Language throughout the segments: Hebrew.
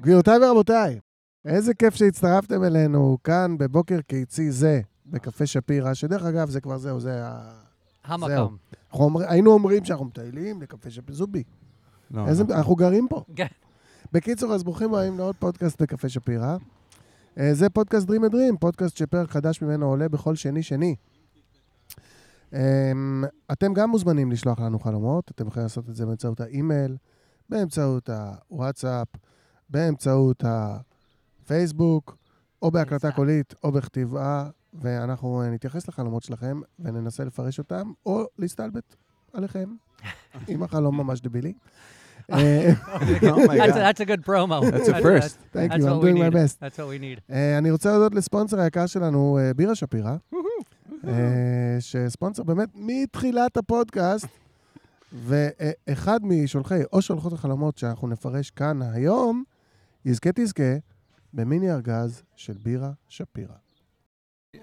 גבירותיי ורבותיי, איזה כיף שהצטרפתם אלינו כאן בבוקר קיצי זה, בקפה שפירא, שדרך אגב, זה כבר זהו, זה ה... המקום. אנחנו אומר, היינו אומרים שאנחנו מטיילים לקפה שפירא, זובי. לא, איזה, לא. אנחנו גרים פה. כן. בקיצור, אז ברוכים הבאים לעוד פודקאסט בקפה שפירא. אה, זה פודקאסט Dream a Dream, פודקאסט שפרק חדש ממנו עולה בכל שני-שני. אמ, אתם גם מוזמנים לשלוח לנו חלומות, אתם יכולים לעשות את זה באמצעות האימייל, באמצעות הוואטסאפ, באמצעות הפייסבוק, או בהקלטה. קולית, או בכתיבה, ואנחנו אה, נתייחס לחלומות שלכם וננסה לפרש אותם, או להסתלבט עליכם, אם החלום ממש דבילי. my That's, a, God. that's a good promo. That's a first. Thank That's you, I'm what we doing my need. best. That's what we need. אני רוצה להודות לספונסר היקר שלנו, אה, בירה שפירא, אה, שספונסר באמת מתחילת הפודקאסט, ואחד משולחי או שולחות החלומות שאנחנו נפרש כאן היום, יזכה תזכה במיני ארגז של בירה שפירא.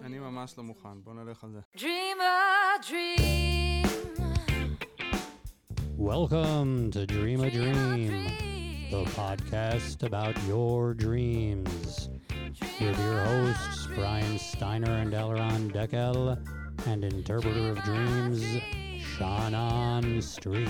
אני ממש לא מוכן, בוא נלך על זה. Dream a dream. Welcome to Dream a Dream, the dream. podcast about your dreams. With your hosts, Brian Steiner and Elron Deckel, and interpreter of dreams, Shannon Street.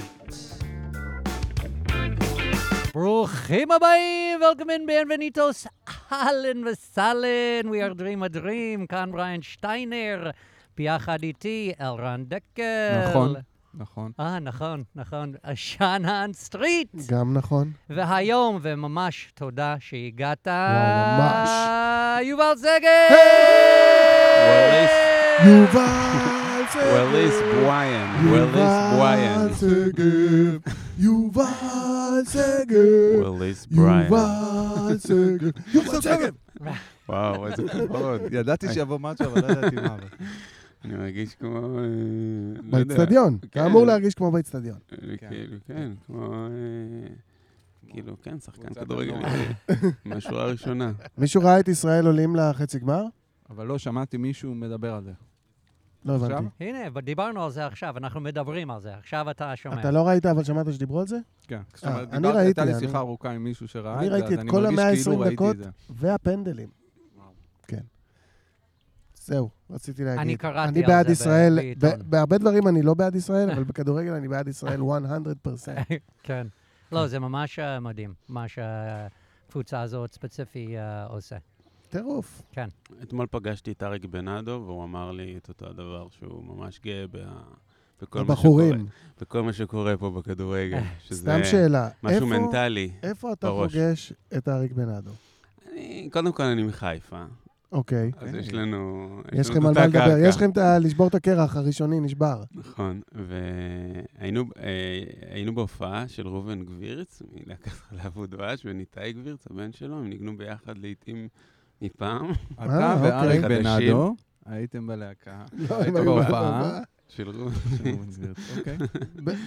ברוכים הבאים, welcome in, bienvenidos, אהלן וסהלן, we are dream a dream, כאן בריין שטיינר, ביחד איתי אלרן דקל. נכון. נכון. אה, נכון, נכון, שאנן סטריט. גם נכון. והיום, וממש תודה שהגעת, ממש. יובל סגל! יובל! ווליס בוויין, ווליס בוויין. סגל! יובל סגל! ווליס בריין. יובל סגל! יובל! וואו, איזה כבוד. ידעתי שיבוא משהו, אבל לא ידעתי מה. אני מרגיש כמו... אה, לא יודע. באצטדיון. אתה כן. אמור להרגיש כמו באצטדיון. אה, כאילו, כן, כמו... אה, כאילו, כן, שחקן כדורגל. אה, מהשורה הראשונה. מישהו ראה את ישראל עולים לחצי גמר? אבל לא שמעתי מישהו מדבר על זה. לא? הבנתי. הנה, דיברנו על זה עכשיו, אנחנו מדברים על זה, עכשיו אתה שומע. אתה לא ראית, אבל שמעת שדיברו על זה? כן. אה, אני דיברתי, ראיתי, הייתה לי אני- שיחה ארוכה עם מישהו שראה אני את זה, ראיתי אז את אני כל מרגיש ה-120 כאילו ראיתי דקות. את זה. והפנדלים. כן. זהו, רציתי להגיד. אני קראתי אני על בעד זה ישראל, ב- בעיתון. ב- בהרבה דברים אני לא בעד ישראל, אבל בכדורגל אני בעד ישראל 100%. כן. לא, זה ממש אה, מדהים, מה שהקבוצה הזאת ספציפי אה, עושה. טירוף. אתמול פגשתי את אריק בנאדו, והוא אמר לי את אותו הדבר, שהוא ממש גאה ב- בכל מה שקורה- הבחורים. בכל מה שקורה פה בכדורגל. שזה סתם שאלה. משהו איפה- מנטלי. איפה אתה בראש. פוגש את אריק בנאדו? אני, קודם כל, אני מחיפה, אוקיי. אז יש לנו... יש לכם על מה לדבר. יש לכם את ה... לשבור את הקרח הראשוני, נשבר. נכון, והיינו אה, בהופעה של ראובן גבירץ, מלהקת חלב ודבש, וניתאי גבירץ, הבן שלו, הם ניגנו ביחד לעיתים מפעם, אתה אה, ואריק אוקיי. בנאדו הייתם בלהקה. לא, היית הם היו בהופעה. של. אוקיי.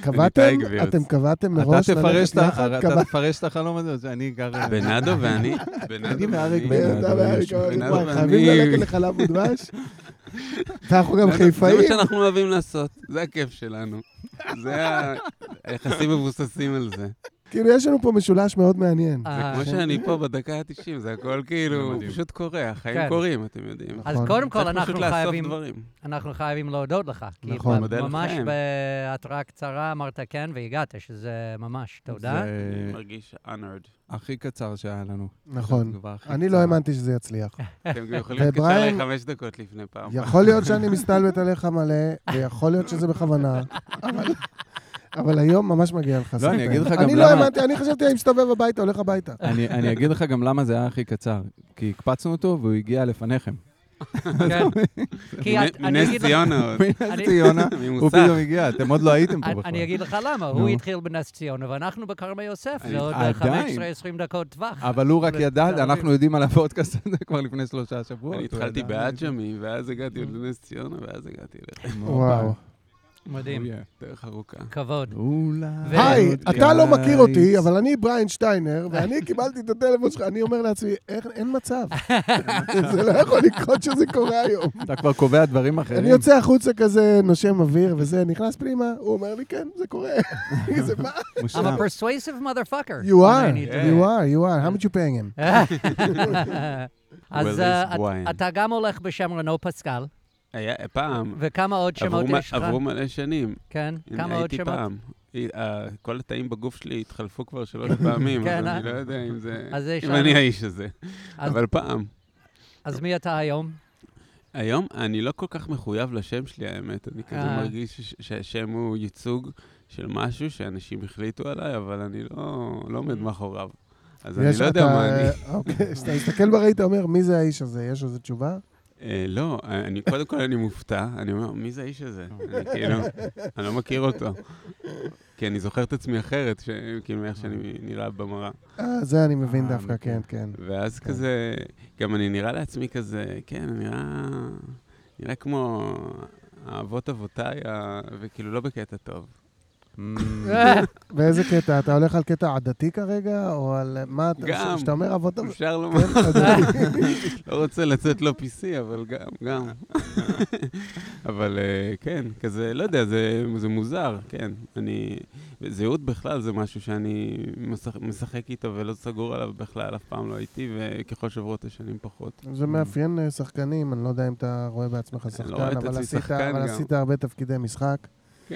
קבעתם? אתם קבעתם אתה מראש ה- יחד? אתה תפרש את החלום הזה, שאני גר... בנאדו ואני, בנאדו ואריק ואני, בנאדו. בנאדו חייבים ואני- ללכת לחלב ודבש? ואנחנו גם זה- חיפאים. זה מה שאנחנו אוהבים לעשות, זה הכיף שלנו. זה היחסים מבוססים על זה. כאילו, יש לנו פה משולש מאוד מעניין. זה אה, כמו שאני פה בדקה ה-90, זה הכל כאילו. פשוט קורה, החיים כן. קורים, אתם יודעים. אז נכון. קודם כל אנחנו חייבים. אנחנו חייבים להודות לך. נכון. מודה ממש לכם. בהתראה קצרה אמרת כן והגעת, שזה ממש תודה. אני זה מרגיש honored. הכי קצר שהיה לנו. נכון. זה אני. לא האמנתי שזה יצליח. אתם גם יכולים להתקשר אליי חמש דקות לפני פעם. יכול להיות שאני מסתלבט עליך מלא, ויכול להיות שזה בכוונה, אבל- אבל היום ממש מגיע לך. לא, אני. אגיד לך גם אני לא למה- האמנתי, אני חשבתי, אני מסתובב הביתה, הולך הביתה. אני אני אגיד לך גם למה זה היה הכי קצר. כי הקפצנו אותו והוא הגיע לפניכם. כן. אני מנס ציונה. אני- מנס ציונה, הוא. פתאום הגיע, אתם עוד לא הייתם פה אני- בכלל. אני אגיד לך למה. הוא התחיל בנס ציונה ואנחנו בכרמי יוסף, אני- זה עוד עדיין. 15-20 דקות טווח. אבל הוא רק ידע. אנחנו יודעים על הפודקאסט הזה כבר לפני שלושה שבועות. אני התחלתי ידע. בעג'מי, ואז הגעתי לנס ציונה, ואז הגעתי אליך. וואו. מדהים. דרך ארוכה. כבוד. היי, אתה לא מכיר אותי. אבל אני בריין שטיינר, ואני קיבלתי את הטלפון שלך, אני אומר לעצמי, "איך- אין מצב. זה לא יכול לקרות שזה קורה היום. אתה כבר קובע דברים אחרים. אני יוצא החוצה כזה, נושם אוויר וזה, נכנס פנימה, הוא אומר לי, כן, זה קורה. זה מה? I'm a persuasive motherfucker. You are, you are, you are. How much you paying him? אז wine. אתה גם הולך בשם רנו פסקל, היה פעם, וכמה עוד שמות יש לך? עברו מלא שנים. כן, כמה עוד הייתי שמות? פעם. היא- ה- כל התאים בגוף שלי התחלפו כבר שלוש פעמים, כן, אז אה? אני לא יודע אם זה... אז יש אם אני האיש הזה. אבל פעם. אז מי אתה היום? היום אני לא כל כך מחויב לשם שלי, האמת. אני כזה אה. מרגיש שהשם הוא ייצוג של משהו שאנשים החליטו עליי, אבל אני לא לא עומד מאחוריו. אז אני לא יודע מה אני. אוקיי, כשאתה מסתכל בראי, אתה אומר, מי זה האיש הזה? יש איזו תשובה? אה, לא, אני, קודם כל אני מופתע, אני אומר, מי זה האיש הזה? אני כאילו, אני לא מכיר אותו. כי אני זוכר את עצמי אחרת, כאילו, איך שאני נראה במראה. אה, זה אני מבין אה, דווקא, כן, מכיר. כן. ואז כן. כזה, גם אני נראה לעצמי כזה, כן, אני נראה, נראה כמו האבות אבותיי, וכאילו לא בקטע טוב. באיזה קטע? אתה הולך על קטע עדתי כרגע, או על מה אתה... גם. כשאתה אומר אבות... אפשר לומר, כן, עדתי. לא רוצה לצאת לא PC, אבל גם, גם. אבל אה, כן, כזה, לא יודע, זה, זה מוזר, כן. אני... זהות בכלל זה משהו שאני משחק, משחק איתו ולא סגור עליו בכלל, אף פעם לא הייתי, וככל שעברות השנים פחות. זה מאפיין אה, שחקנים, אני לא יודע אם אתה רואה בעצמך לא שחקן, אבל. עשית הרבה תפקידי משחק.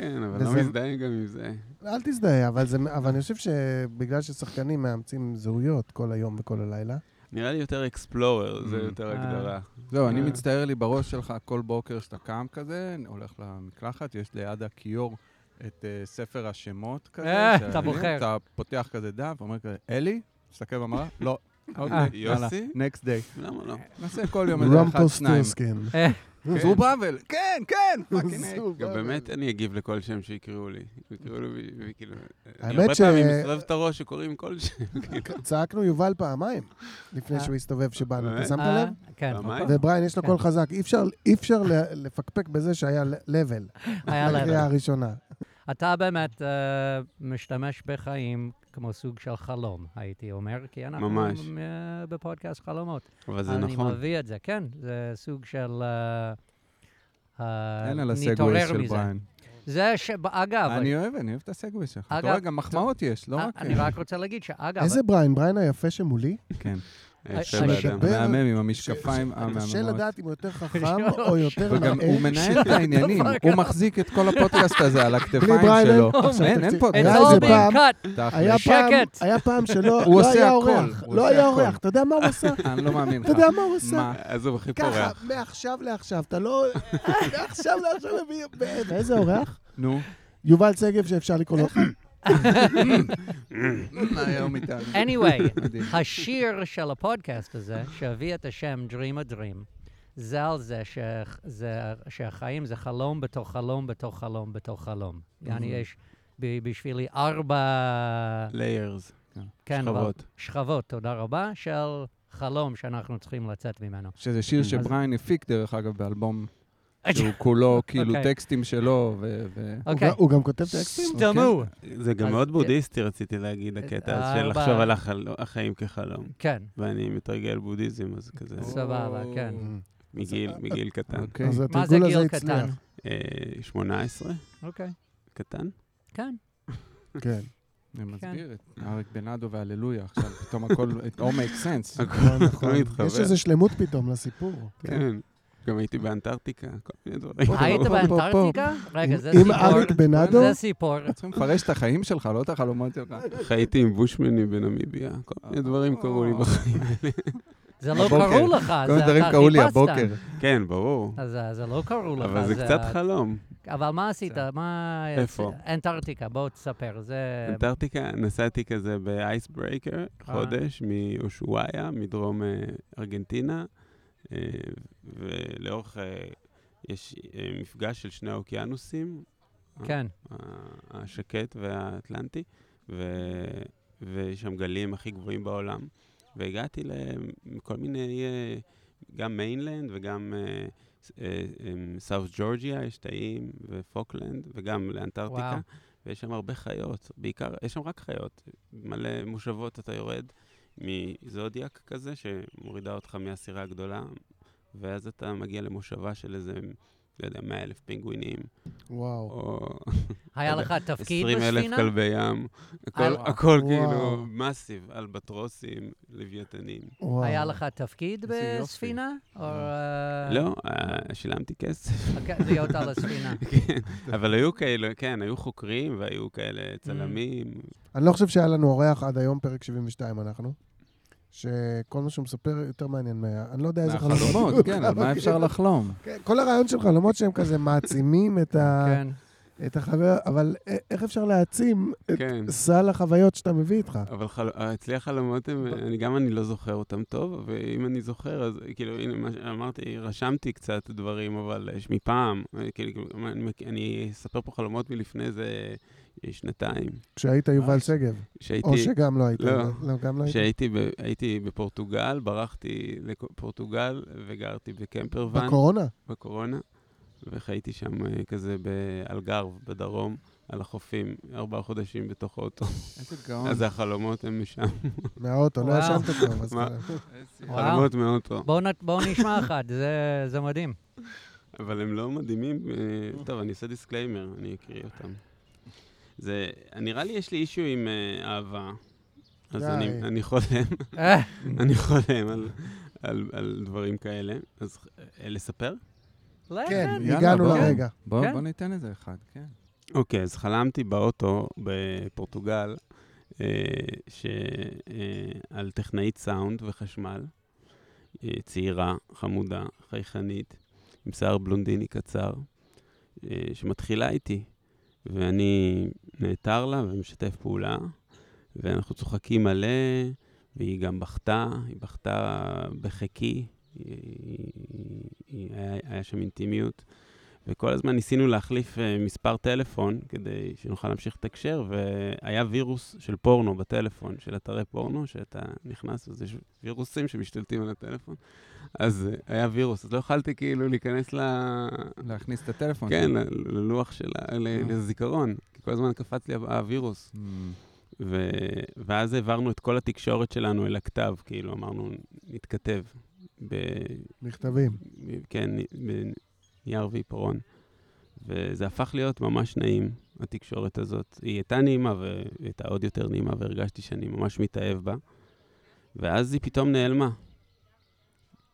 כן, אבל לא וזה- מזדהה גם עם זה. אל תזדהה, אבל זה- אבל אני חושב שבגלל ששחקנים מאמצים זהויות כל היום וכל הלילה, נראה לי יותר אקספלורר, זה Mm. יותר אה. הגדרה. זהו, אני אה. מצטער לי בראש שלך כל בוקר שאתה קם כזה, הולך למקלחת, יש ליד הכיור את אה, ספר השמות כזה. אתה בוחר. אתה פותח כזה דף, אומר כזה, אלי? מסתכל במראה? לא. אה. אוקיי, יאללה, יוסי? next day. למה לא? נעשה כל יום איזה אחד, שניים. רומפלשטילצקין. אה, זרובבל, כן, כן, fucking. גם באמת אני אגיב לכל שם שיקראו לי. יקראו לי, וכאילו... אני האמת הרבה ש- פעמים מסתובב את הראש שקוראים כל שם. כאילו. צעקנו יובל פעמיים, לפני אה. שהוא הסתובב שבאנו, אתה? שמת אה, לב? כן? ובריין, יש לו כן. קול חזק, אי אפשר- לפקפק בזה שהיה לבל, היה בקריאה לב. הראשונה. אתה באמת אה, משתמש בחיים כמו סוג של חלום, הייתי אומר, כי אנחנו ממש. אה, בפודקאסט חלומות. אבל זה אני נכון. מביא את זה, כן, זה סוג של... אה, אה, אין על ה segues של. בריין. זה ש... אגב, אני אוהב, אני אוהב את ה segues שלך. אתה רואה, גם מחמאות יש, לא אה, רק... אני רק רוצה להגיד שאגב, איזה בריין? בריין היפה שמולי? כן. מדבר- המהמם עם המשקפיים קשה המהממות. לדעת אם הוא יותר חכם או יותר וגם נאה. הוא מנהל את העניינים, הוא. מחזיק את כל הפודקאסט הזה על הכתפיים שלו. אין, אין. פה, It's היה איזה פעם- being cut. תכל'ס. היה שלא הוא לא עושה היה הכל, אורח, לא היה. אורח. אתה יודע מה הוא עשה? אני לא מאמין לך. אתה יודע מה הוא עשה? מה? עזוב, הכי ככה, פורח. מעכשיו לעכשיו, אתה לא... מעכשיו לעכשיו מביא... ואיזה אורח? נו, יובל שגב שאפשר לקרוא לו... היום איתנו? anyway. השיר של הפודקאסט הזה, שהביא את השם Dream a Dream, זה על זה, ש... זה... שהחיים זה חלום בתוך חלום בתוך חלום בתוך חלום. יעני, יש ב- בשבילי ארבע... ליירס, כן, אבל- שכבות. שכבות, תודה רבה, של חלום שאנחנו צריכים לצאת ממנו. שזה שיר אז- שבריין הפיק, דרך אגב, באלבום שהוא כולו כאילו אוקיי. טקסטים שלו, ו... הוא אוקיי, גם- הוא גם כותב טקסטים? סתמו. זה גם מאוד בודהיסטי, רציתי להגיד, הקטע הזה של לחשוב על החיים כחלום. כן, ואני מתרגל בודהיזם, אז כזה, סבבה, כן. מגיל מגיל קטן. אוקיי. אז מה זה התרגול הזה גיל הצליח. קטן? אה, 18, אוקיי, קטן. כן. כן. זה מסביר את אריק בנאדו והללויה, עכשיו פתאום הכל, it all makes sense. נכון, נכון. מתחבר. יש איזה שלמות פתאום לסיפור. כן. גם הייתי באנטארקטיקה, כל מיני דברים. היית. באנטארקטיקה? רגע, זה עם סיפור. אריק בנאדו? זה סיפור. צריכים לפרש את החיים שלך, לא את החלומות שלך. חייתי עם בושמני בנמיביה, כל מיני דברים קרו לי בחיים. זה לא. קראו לך, כל זה מיני דברים אתה קרו לי חיפשת. הבוקר. כן, ברור. אז זה לא קראו לך. אבל זה קצת חלום. אבל מה עשית? מה... איפה? אנטארקטיקה, בוא תספר. זה... אנטארקטיקה, נסעתי כזה ב icebreaker, אה. חודש, מאושואיה, מדרום אה, ארגנטינה, אה, ולאורך, אה, יש אה, מפגש של שני האוקיינוסים, כן. ה- השקט והאטלנטי, ו- ויש שם גלים הכי גבוהים בעולם. והגעתי לכל מיני, אה, גם mainland וגם אה, South Georgia, יש איים, ופוקלנד, וגם לאנטארקטיקה. וואו. ויש שם הרבה חיות, בעיקר, יש שם רק חיות. מלא מושבות, אתה יורד מזודיאק כזה, שמורידה אותך מהסירה הגדולה, ואז אתה מגיע למושבה של איזה, לא יודע, 100 אלף פינגווינים, וואו. או היה לא לך תפקיד 20 אלף בספינה? כלבי ים. הכל, על- הכל. כאילו מאסיב, אלבטרוסים, לוויתנים. היה לך תפקיד. בספינה? או... אה, לא, אה, שילמתי כסף. אוקיי, להיות על הספינה. כן, אבל היו כאלה, כן, היו חוקרים והיו כאלה. צלמים. אני לא חושב שהיה לנו אורח עד היום, פרק 72 אנחנו, שכל מה שהוא מספר יותר מעניין מה... אני לא יודע איזה חלומות. מהחלומות, כן, על מה אפשר לחלום? כן, כל הרעיון של חלומות שהם כזה מעצימים את, ה... כן. את החבר, אבל איך אפשר להעצים את כן. סל החוויות שאתה מביא איתך? אבל חל... אצלי החלומות הם, אני גם אני לא זוכר אותם טוב, ואם אני זוכר, אז כאילו, הנה, מה שאמרתי, רשמתי קצת דברים, אבל יש מפעם, אה, כאילו, אני, מכ- אני אספר פה חלומות מלפני איזה שנתיים, כשהיית יובל שגב, שהייתי... או שגם לא היית. לא. לא, גם לא היית. שהייתי ב, הייתי בפורטוגל, ברחתי לפורטוגל וגרתי בקמפר ואן בקורונה? בקורונה, וחייתי שם אה, כזה באלגרב, בדרום, על החופים, ארבעה חודשים בתוך אוטו. איזה גאון. אז החלומות הם משם, מהאוטו, לא. ישנת וואו. חלומות מאוטו. בואו נשמע אחד, זה- זה מדהים. אבל הם לא מדהימים. אה, טוב, אני אעשה disclaimer, אני אקריא אותם. זה, נראה לי יש לי issue עם אה, אהבה. אז די. אני, אני חולם, אה, אני חולם על, על, על דברים כאלה. אז אה, לספר? כן, יאללה, הגענו בוא. לרגע. בוא כן. בוא ניתן איזה אחד, כן. אוקיי, אז חלמתי באוטו בפורטוגל אה, ש, אה, על טכנאית סאונד וחשמל, אה, צעירה, חמודה, חייכנית, עם שיער בלונדיני קצר, אה, שמתחילה איתי, ואני נעתר לה ומשתף פעולה, ואנחנו צוחקים מלא, והיא גם בכתה, היא בכתה בחיקי, היא, היא, היה, היה שם אינטימיות. וכל הזמן ניסינו להחליף uh, מספר טלפון כדי שנוכל להמשיך לתקשר, והיה וירוס של פורנו בטלפון, של אתרי פורנו, שאתה נכנס, אז יש וירוסים שמשתלטים על הטלפון. אז uh, היה וירוס, אז לא יכולתי כאילו להיכנס ל... להכניס את הטלפון. כן, ללוח של ה... ל- לזיכרון, כי כל הזמן קפץ לי הווירוס. Mm. ו... ואז העברנו את כל התקשורת שלנו אל הכתב, כאילו אמרנו, נתכתב. ב... מכתבים. כן, בנייר ועיפרון. וזה הפך להיות ממש נעים, התקשורת הזאת. היא הייתה נעימה והיא הייתה עוד יותר נעימה, והרגשתי שאני ממש מתאהב בה. ואז היא פתאום נעלמה.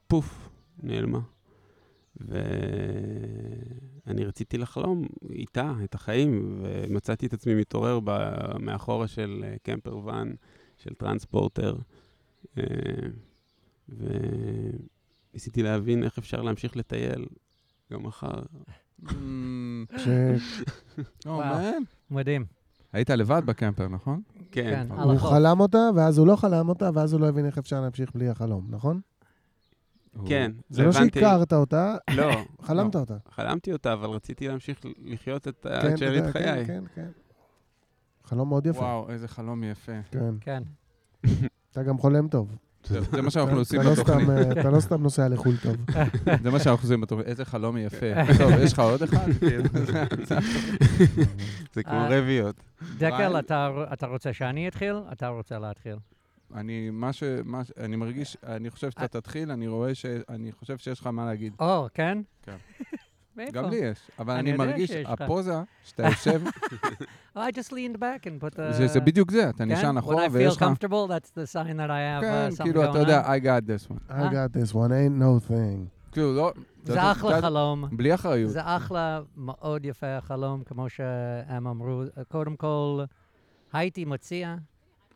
פוף, נעלמה. ואני רציתי לחלום איתה את החיים, ומצאתי את עצמי מתעורר מאחורה של אה, קמפר ואן, של טרנספורטר. אה, וניסיתי להבין איך אפשר להמשיך לטייל גם מחר. Mm. man. מדהים. היית לבד בקמפר, נכון? כן. כן, הוא. חלם אותה, ואז הוא לא חלם אותה, ואז הוא לא הבין איך אפשר להמשיך בלי החלום, נכון? כן, זה לא הבנתי. שהכרת אותה, לא, חלמת אותה. חלמתי אותה, אבל רציתי להמשיך לחיות את כן, את שארית כן, חיי. כן, כן. חלום מאוד יפה. וואו, איזה חלום יפה. כן. כן. אתה גם חולם טוב. זה מה שאנחנו עושים לא בתוכנית. אה, אתה לא סתם נוסע לחו"ל טוב. זה מה שאנחנו עושים בתוכנית. איזה חלום יפה. טוב, יש לך עוד אחד? כאילו, זה- כמו אה, רביעות. דקל? אתה- אתה רוצה שאני אתחיל? אתה רוצה להתחיל. אני, מה ש... מה ש- אני מרגיש, אני חושב שאתה תתחיל, אני רואה ש... אני חושב שיש לך מה להגיד. או, כן? כן. מאיפה? גם לי יש, אבל אני אני יודע מרגיש. הפוזה שאתה יושב, Oh, I just leaned back and put the... זה זה בדיוק זה, אתה כן? נשען When אחורה I ויש feel לך... comfortable, that's the sign that I have כן, uh, something כאילו, אתה going יודע, on. I got this one. I got this one, ain't no thing. כאילו, לא... זה אתה- אחלה אתה- חלום. בלי אחריות. זה אחלה, מאוד יפה החלום, כמו שהם אמרו. קודם כל, הייתי מציע,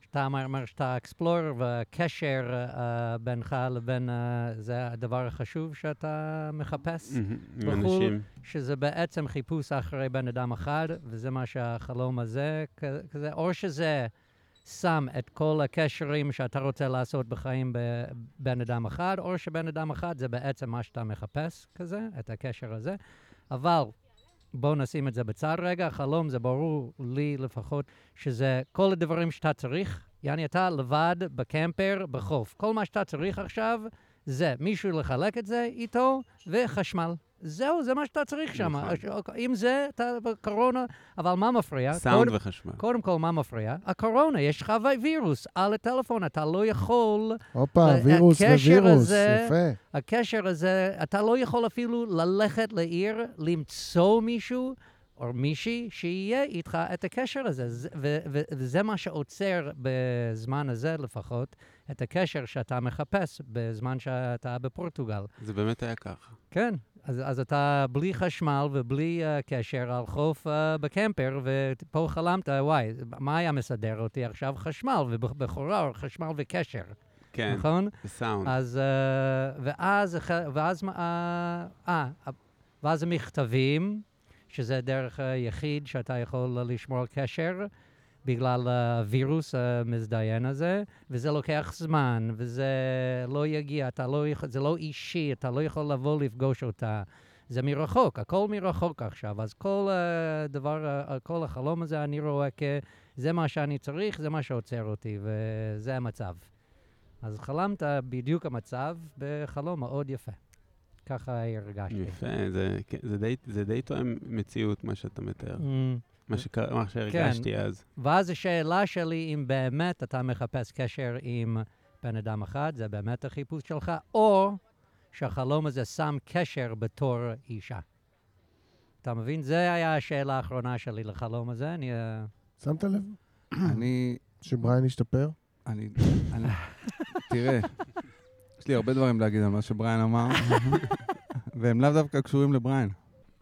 שאתה אומר- אומר שאתה אקספלור, והקשר אה, בינך לבין, אה, זה הדבר החשוב שאתה מחפש, עם בחו"ל. אנשים. שזה בעצם חיפוש אחרי בן אדם אחד, וזה מה שהחלום הזה כזה, או שזה שם את כל הקשרים שאתה רוצה לעשות בחיים בבן אדם אחד, או שבן אדם אחד זה בעצם מה שאתה מחפש כזה, את הקשר הזה. אבל בואו נשים את זה בצד רגע, החלום זה ברור לי לפחות, שזה כל הדברים שאתה צריך, יעני אתה לבד בקמפר בחוף. כל מה שאתה צריך עכשיו זה מישהו לחלק את זה איתו, וחשמל. זהו, זה מה שאתה צריך שם. נכון. אם זה, אתה בקורונה, אבל מה מפריע? סאונד קודם- וחשמל. קודם כל, מה מפריע? הקורונה, יש לך וירוס על הטלפון, אתה לא יכול, הופה, וירוס ווירוס, הזה- יפה. הקשר הזה, אתה לא יכול אפילו ללכת לעיר, למצוא מישהו או מישהי שיהיה איתך את הקשר הזה. וזה מה שעוצר בזמן הזה לפחות, את הקשר שאתה מחפש בזמן שאתה בפורטוגל. זה באמת היה ככה. כן, אז, אז אתה בלי חשמל ובלי uh, קשר על חוף uh, בקמפר, ופה חלמת, וואי, מה היה מסדר אותי עכשיו? חשמל, ובכורה חשמל וקשר, כן, נכון? וסאונד. אז, uh, ואז, ואז, אה, אה, ואז המכתבים, שזה הדרך היחיד שאתה יכול לשמור על קשר, בגלל הווירוס המזדיין הזה, וזה לוקח זמן, וזה לא יגיע, לא יכול, זה לא אישי, אתה לא יכול לבוא לפגוש אותה. זה מרחוק, הכל מרחוק עכשיו. אז כל הדבר, uh, כל החלום הזה, אני רואה כזה מה שאני צריך, זה מה שעוצר אותי, וזה המצב. אז חלמת בדיוק המצב בחלום מאוד יפה. ככה הרגשתי. יפה, זה- כן, זה די- זה די תואם מציאות, מה שאתה מתאר. Mm. מה שקרה- מה שהרגשתי אז. ואז השאלה שלי, אם באמת אתה מחפש קשר עם בן אדם אחד, זה באמת החיפוש שלך, או שהחלום הזה שם קשר בתור אישה. אתה מבין? זה היה השאלה האחרונה שלי לחלום הזה. אני... אה, שמת לב אני... שבריין השתפר? אני... אני- תראה, יש לי הרבה דברים להגיד על מה שבריין אמר, והם לאו דווקא קשורים לבריין.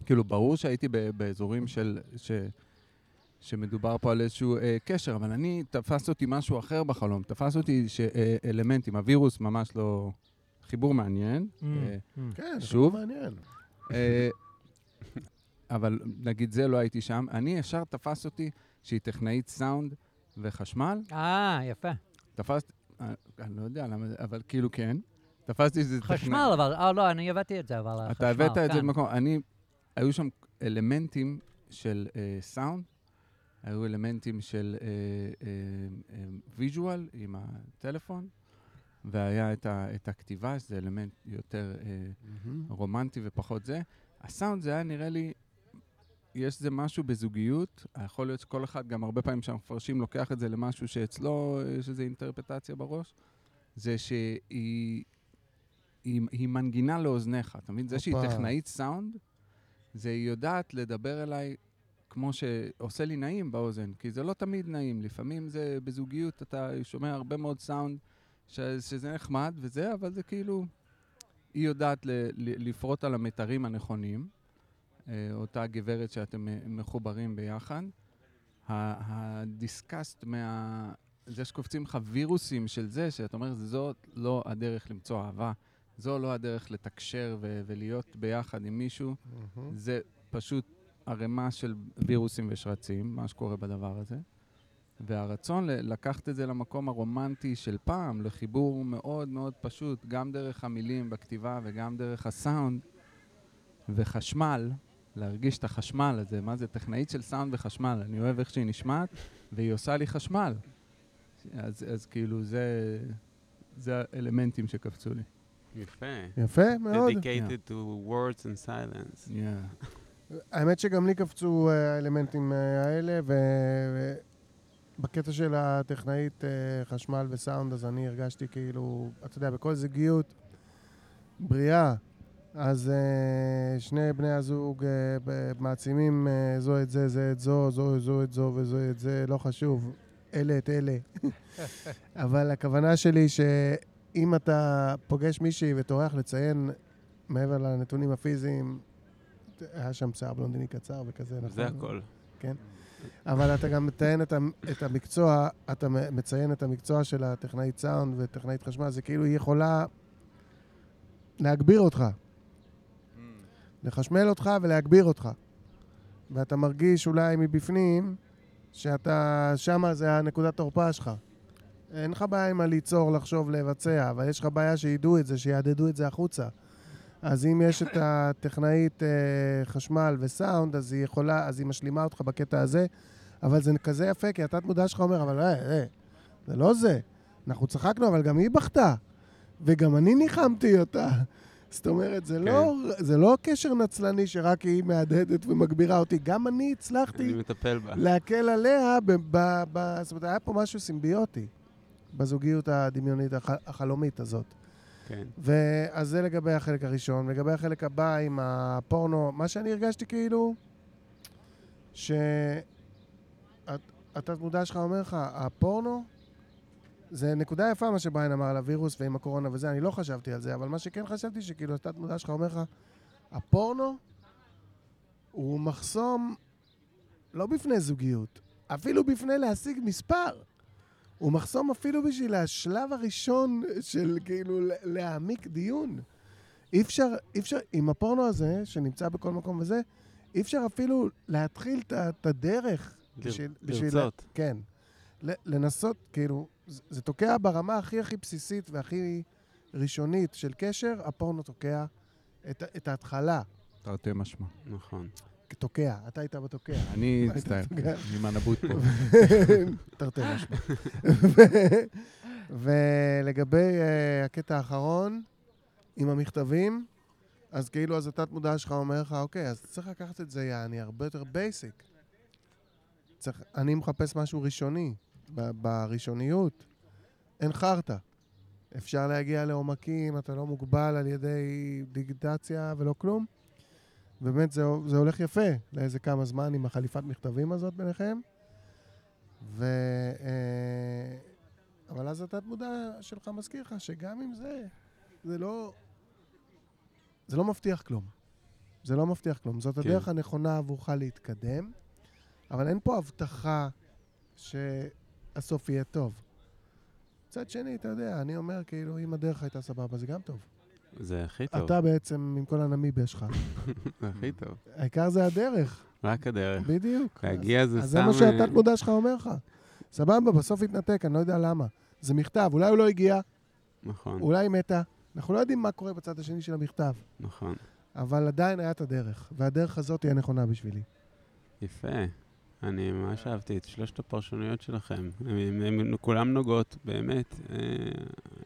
כאילו, ברור שהייתי באזורים של... ש... שמדובר פה על איזשהו אה, קשר, אבל אני, תפס אותי משהו אחר בחלום. תפס אותי שאלמנטים, הווירוס ממש לא... חיבור מעניין. Mm, אה, mm. כן, זה שוב? מעניין. אה, אבל נגיד זה לא הייתי שם. אני ישר תפס אותי שהיא טכנאית סאונד וחשמל. אה, יפה. תפסתי, אה, אני לא יודע למה זה, אבל כאילו כן. תפסתי שזה טכנאי. חשמל, אבל... אה, לא, אני הבאתי את זה, אבל החשמל, אתה הבאת את זה כן. למקום. אני, היו שם אלמנטים של אה, סאונד, היו אלמנטים של אה, אה, אה, visual עם הטלפון, והיה את, ה, את הכתיבה, שזה אלמנט יותר אה, רומנטי ופחות זה. הסאונד זה היה נראה לי, יש זה משהו בזוגיות, יכול להיות שכל אחד, גם הרבה פעמים שהמפרשים לוקח את זה למשהו שאצלו יש איזו אינטרפרטציה בראש, זה שהיא היא, היא מנגינה לאוזניך, אתה מבין? זה שהיא. טכנאית סאונד, זה היא יודעת לדבר אליי כמו שעושה לי נעים באוזן, כי זה לא תמיד נעים, לפעמים זה בזוגיות, אתה שומע הרבה מאוד סאונד ש, שזה נחמד וזה, אבל זה כאילו... היא יודעת ל, ל, לפרוט על המתרים הנכונים, אה, אותה גברת שאתם מחוברים ביחד. ה- הדיסקסט מה... זה שקופצים לך וירוסים של זה, שאתה אומר, זאת לא הדרך למצוא אהבה, זו לא הדרך לתקשר ו- ולהיות ביחד עם מישהו, זה פשוט ערימה של וירוסים ושרצים, מה שקורה בדבר הזה. והרצון לקחת את זה למקום הרומנטי של פעם, לחיבור מאוד מאוד פשוט, גם דרך המילים בכתיבה וגם דרך הסאונד וחשמל, להרגיש את החשמל הזה, מה זה טכנאית של סאונד וחשמל, אני אוהב איך שהיא נשמעת, והיא עושה לי חשמל. אז, אז כאילו זה, זה האלמנטים שקפצו לי. יפה. יפה מאוד. Dedicated to words and silence. Yeah. האמת שגם לי קפצו אה, האלמנטים אה, האלה, ובקטע של הטכנאית אה, חשמל וסאונד, אז אני הרגשתי כאילו, אתה יודע, בכל זוגיות בריאה, אז שני בני הזוג מעצימים זו את זה, זה את זו, זו, זו את זו וזו את זה, לא חשוב, אלה את אלה. אבל הכוונה שלי שאם אתה פוגש מישהי וטורח לציין מעבר לנתונים הפיזיים, היה שם שיער בלונדיני קצר וכזה, נכון? זה הכל. אבל אתה גם מציין את, את המקצוע, אתה מציין את המקצוע של הטכנאית סאונד וטכנאית חשמל, זה כאילו היא יכולה להגביר אותך, לחשמל אותך ולהגביר אותך. ואתה מרגיש אולי מבפנים שאתה, שמה זה הנקודת תורפה שלך. אין לך בעיה עם הליצור, לחשוב, לבצע, אבל יש לך בעיה שידעו את זה, שיעדדו את זה החוצה. אז אם יש את הטכנאית אה, חשמל וסאונד, אז היא יכולה, אז היא משלימה אותך בקטע הזה, אבל זה כזה יפה, כי התת מודע שלך אומר, אבל אה, אה, זה לא זה. אנחנו צחקנו, אבל גם היא בכתה. וגם אני ניחמתי אותה. זאת אומרת, זה, לא, זה לא קשר נצלני שרק היא מהדהדת ומגבירה אותי, גם אני אני הצלחתי מטפל בה. להקל עליה, ב, ב, ב, זאת אומרת, היה פה משהו סימביוטי בזוגיות הדמיונית הח, החלומית הזאת. כן. ואז זה לגבי החלק הראשון. לגבי החלק הבא עם הפורנו, מה שאני הרגשתי כאילו, שהתת מודע שלך אומר לך, הפורנו, זה נקודה יפה מה שבריין אמר על הווירוס ועם הקורונה וזה, אני לא חשבתי על זה, אבל מה שכן חשבתי, שכאילו התת מודע שלך אומר לך, הפורנו הוא מחסום לא בפני זוגיות, אפילו בפני להשיג מספר. הוא מחסום אפילו בשביל השלב הראשון של כאילו ל- להעמיק דיון. אי אפשר, אי אפשר, עם הפורנו הזה, שנמצא בכל מקום וזה, אי אפשר אפילו להתחיל את הדרך. בשביל- בשביל- לרצות. כן. ל- לנסות, כאילו, זה, זה תוקע ברמה הכי הכי בסיסית והכי ראשונית של קשר, הפורנו תוקע את, את ההתחלה. תרתי משמע. נכון. תוקע, אתה היית בתוקע. אני מצטער, מהנבוט פה. תרתי משמע. ולגבי אה, הקטע האחרון, עם המכתבים, אז כאילו, אז התת מודע שלך אומר לך, אוקיי, אז צריך לקחת את זה, יעני, הרבה יותר בייסיק. צריך, אני מחפש משהו ראשוני, בראשוניות. אין חרטא. אפשר להגיע לעומקים, אתה לא מוגבל על ידי דיגיטציה ולא כלום. באמת, זה, זה הולך יפה לאיזה כמה זמן עם החליפת מכתבים הזאת ביניכם. ו... אה, אבל אז התת מודע שלך מזכיר לך שגם עם זה, זה לא... זה לא מבטיח כלום. זה לא מבטיח כלום. זאת הדרך הנכונה עבורך להתקדם, אבל אין פה הבטחה שהסוף יהיה טוב. מצד שני, אתה יודע, אני אומר, כאילו, אם הדרך הייתה סבבה, זה גם טוב. זה הכי טוב. אתה בעצם, עם כל הנמיביה שלך, זה הכי טוב. העיקר זה הדרך, רק הדרך. בדיוק. להגיע זה אז סתם... זה מה אה, שהתת מודע שלך אומר לך. סבבה, בסוף התנתק, אני לא יודע למה. זה מכתב, אולי הוא לא הגיע, נכון, אולי היא מתה. אנחנו לא יודעים מה קורה בצד השני של המכתב, נכון. אבל עדיין היה את הדרך, והדרך הזאת היא הנכונה בשבילי. יפה. אני ממש אהבתי את שלושת הפרשנויות שלכם. הן כולן נוגעות, באמת, אה,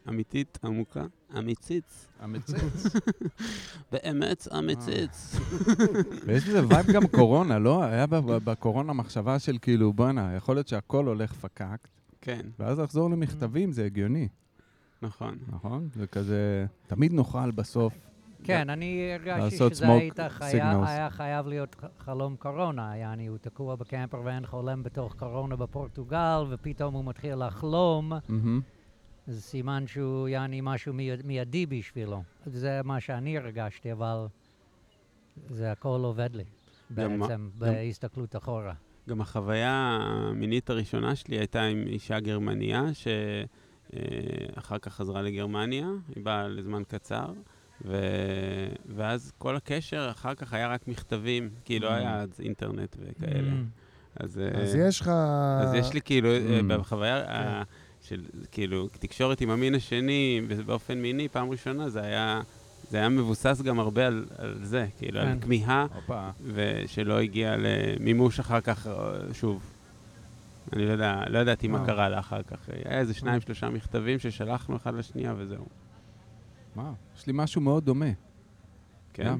אמיתית, עמוקה, אמיציץ. המצץ. באמת אמיץ. ויש לזה vibe גם קורונה, לא? היה בקורונה מחשבה של כאילו, בואנה, יכול להיות שהכל הולך פקקט, כן, ואז לחזור למכתבים זה הגיוני, נכון. נכון? זה כזה, תמיד נוכל בסוף. כן, אני הרגשתי שזה. היה חייב להיות חלום קורונה, יעני, הוא תקוע ב camper ואין חולם בתוך קורונה בפורטוגל, ופתאום הוא מתחיל לחלום, מהמם. זה סימן שהוא יעני משהו מי- מיידי בשבילו. זה מה שאני הרגשתי, אבל זה הכל עובד לי, גם- בעצם, בהסתכלות אחורה. גם החוויה המינית הראשונה שלי הייתה עם אישה גרמניה, שאחר כך חזרה לגרמניה, היא באה לזמן קצר, ו... ואז כל הקשר אחר כך היה רק מכתבים, כי לא Mm. היה אז אינטרנט וכאלה. Mm. אז, אה, אז יש לך... אז יש לי כאילו, אה, Mm. בחוויה ה- של כאילו תקשורת עם המין השני באופן מיני, פעם ראשונה, זה היה... זה היה מבוסס גם הרבה על, על זה, כאילו, על כן. כמיהה הופה. ושלא הגיע למימוש אחר כך, אה, שוב. אני לא יודע, לא ידעתי מה. קרה לה אחר כך. היה איזה שניים, שלושה מכתבים ששלחנו אחד לשנייה וזהו. וואו, יש לי משהו מאוד דומה. כן? גם.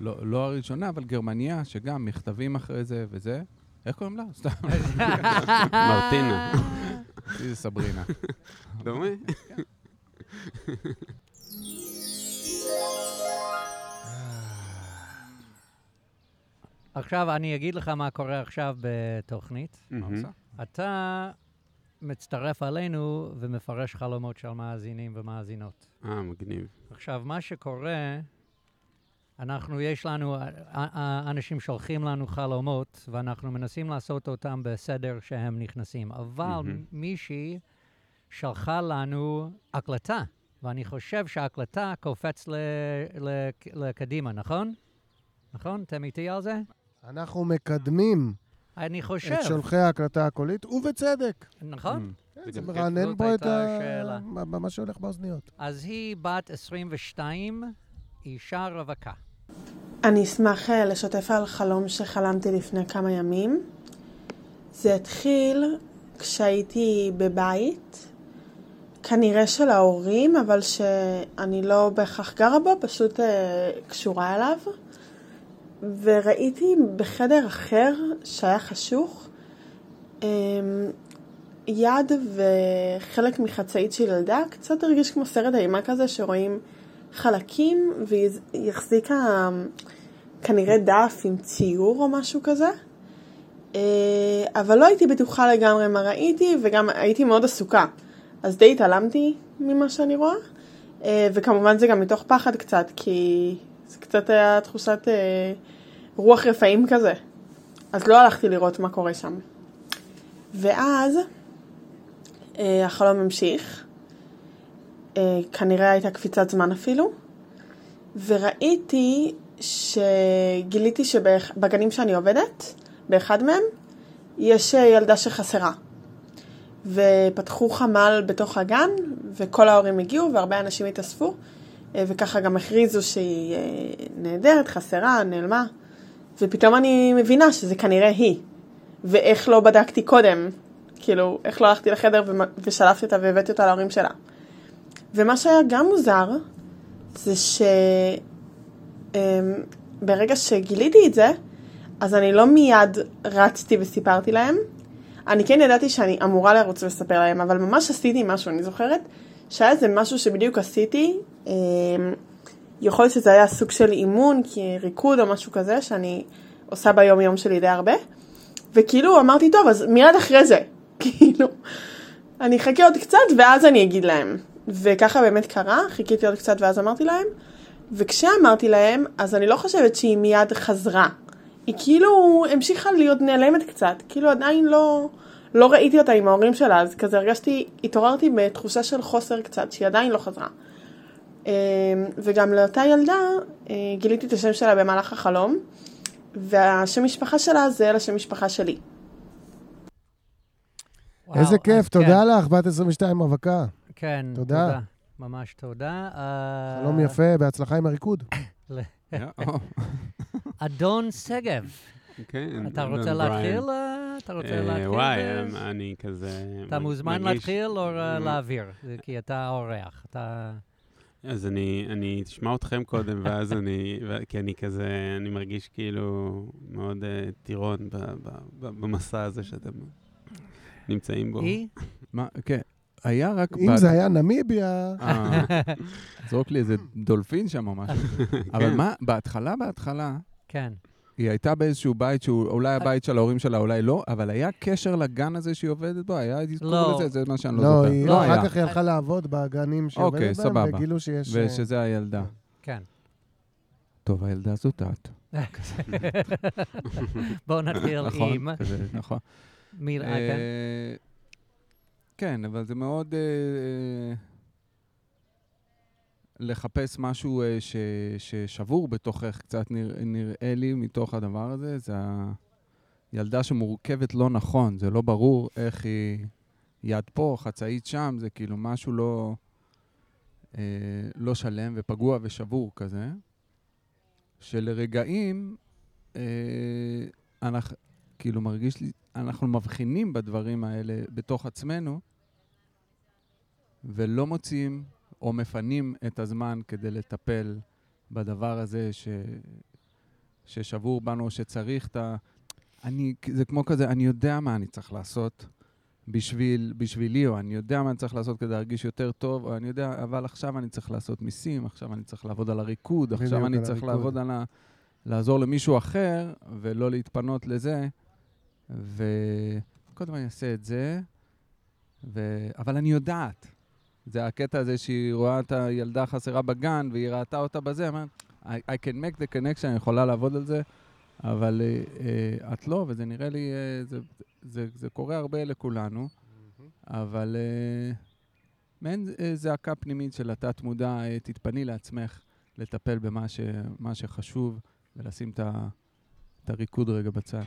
לא, לא הראשונה, אבל גרמניה, שגם מכתבים אחרי זה וזה. איך קוראים לה? סתם. מרטינה. זה סברינה. דומה? עכשיו, אני אגיד לך מה קורה עכשיו בתוכנית. אתה מצטרף עלינו ומפרש חלומות של מאזינים ומאזינות. אה, מגניב. עכשיו, מה שקורה, אנחנו, יש לנו, אנשים שולחים לנו חלומות, ואנחנו מנסים לעשות אותם בסדר שהם נכנסים. אבל מהמם. מישהי שלחה לנו הקלטה, ואני חושב שההקלטה קופץ ל- ל- לקדימה, נכון? נכון? אתם איתי על זה? אנחנו מקדמים אני חושב, את שולחי ההקלטה הקולית, ובצדק. נכון? Mm. כן, זה מרענן פה את ה... מה שהולך באוזניות. אז היא בת 22, אישה רווקה. אני אשמח אה, לשתף על חלום שחלמתי לפני כמה ימים. זה התחיל כשהייתי בבית כנראה של ההורים, אבל שאני לא בהכרח גרה בו, פשוט אה, קשורה אליו. וראיתי בחדר אחר שהיה חשוך, אה, יד וחלק מחצאית של ילדה, קצת הרגיש כמו סרט אימה כזה שרואים חלקים והיא החזיקה כנראה דף עם ציור או משהו כזה. אה, אבל לא הייתי בטוחה לגמרי מה ראיתי וגם הייתי מאוד עסוקה. אז די התעלמתי ממה שאני רואה. אה, וכמובן זה גם מתוך פחד קצת, כי זה קצת היה תחושת אה, רוח רפאים כזה. אז לא הלכתי לראות מה קורה שם. ואז אה, החלום המשיך. אה, כנראה הייתה קפיצת זמן אפילו. וראיתי שגיליתי שבגנים שאני עובדת, באחד מהם, יש אה, ילדה שחסרה. ופתחו חמ"ל בתוך הגן, וכל ההורים הגיעו, והרבה אנשים התאספו, אה, וככה גם הכריזו שהיא אה, נהדרת, חסרה, נעלמה. ופתאום אני מבינה שזה כנראה היא. ואיך לא בדקתי קודם, כאילו, איך לא הלכתי לחדר ושלפתי אותה והבאתי אותה להורים שלה. ומה שהיה גם מוזר, זה שברגע שגיליתי את זה, אז אני לא מיד רצתי וסיפרתי להם. אני כן ידעתי שאני אמורה לרוץ ולספר להם, אבל ממש עשיתי משהו, אני זוכרת שהיה איזה משהו שבדיוק עשיתי, אה, יכול להיות שזה היה סוג של אימון, כי ריקוד או משהו כזה, שאני עושה ביום יום שלי די הרבה, וכאילו אמרתי, טוב, אז מיד אחרי זה, כאילו, אני אחכה עוד קצת ואז אני אגיד להם. וככה באמת קרה, חיכיתי עוד קצת ואז אמרתי להם, וכשאמרתי להם, אז אני לא חושבת שהיא מיד חזרה. היא כאילו המשיכה להיות נעלמת קצת, כאילו עדיין לא, לא ראיתי אותה עם ההורים שלה, אז כזה הרגשתי, התעוררתי בתחושה של חוסר קצת, שהיא עדיין לא חזרה. אה, וגם לאותה ילדה אה, גיליתי את השם שלה במהלך החלום, והשם משפחה שלה זה לשם משפחה שלי. וואו, איזה כיף, כן, תודה לך, בת 22 רווקה. כן, תודה. תודה. ממש תודה. אה, שלום יפה, בהצלחה עם הריקוד. אדון שגב, כן. אתה רוצה. להתחיל? אה, אתה רוצה אה, להתחיל? וואי, אה, אני כזה... אתה מוזמן להתחיל או אה, להעביר? כי אתה אורח. אתה... אז אני, אני אשמע אתכם קודם, ואז אני, כי אני כזה, אני מרגיש כאילו מאוד uh, טירון ב, ב, ב, במסע הזה שאתם נמצאים בו. היא? מה, כן, היה רק... אם זה היה נמיביה, אה, זרוק לי איזה דולפין שם או משהו. אבל כן. מה, בהתחלה, בהתחלה, כן. היא הייתה באיזשהו בית שהוא אולי הבית של ההורים שלה, אולי לא, אבל היה קשר לגן הזה שהיא עובדת בו? היה אזכור לא. לזה? זה מה שאני לא לא, זוכר. היא- לא היה. אחר כך היא הלכה לעבוד בגנים שהיא אוקיי, עובדת בהם. וגילו שיש... אה, ושזה הילדה. כן. טוב, הילדה זאת את. בואו נתחיל נכון, עם... כזה, נכון. מיל... אה, כן. אה, כן, אבל זה מאוד... לחפש משהו אה, ש- ששבור בתוכך, קצת נרא- נראה לי מתוך הדבר הזה, זה הילדה שמורכבת לא נכון, זה לא ברור איך היא יד פה, חצאית שם, זה כאילו משהו לא, אה, לא שלם ופגוע ושבור כזה, שלרגעים אה, אנחנו, כאילו מרגיש לי, אנחנו מבחינים בדברים האלה בתוך עצמנו, ולא מוצאים או מפנים את הזמן כדי לטפל בדבר הזה ש... ששבור בנו, שצריך את ה... אני, זה כמו כזה, אני יודע מה אני צריך לעשות בשביל, בשבילי, או אני יודע מה אני צריך לעשות כדי להרגיש יותר טוב, או אני יודע, אבל עכשיו אני צריך לעשות מיסים, עכשיו אני צריך לעבוד על הריקוד, עכשיו אני צריך הריקוד. לעבוד על ה... לעזור למישהו אחר, ולא להתפנות לזה. וקודם אני אעשה את זה, ו... אבל אני יודעת. זה הקטע הזה שהיא רואה את הילדה חסרה בגן, והיא ראתה אותה בזה, אמרת, I, I can make the connection, אני יכולה לעבוד על זה, אבל אה, את לא, וזה נראה לי, אה, זה, זה, זה קורה הרבה לכולנו, אבל אה, מעין אה, זעקה פנימית של התת-מודע, אה, תתפני לעצמך לטפל במה ש, שחשוב, ולשים את הריקוד רגע בצד.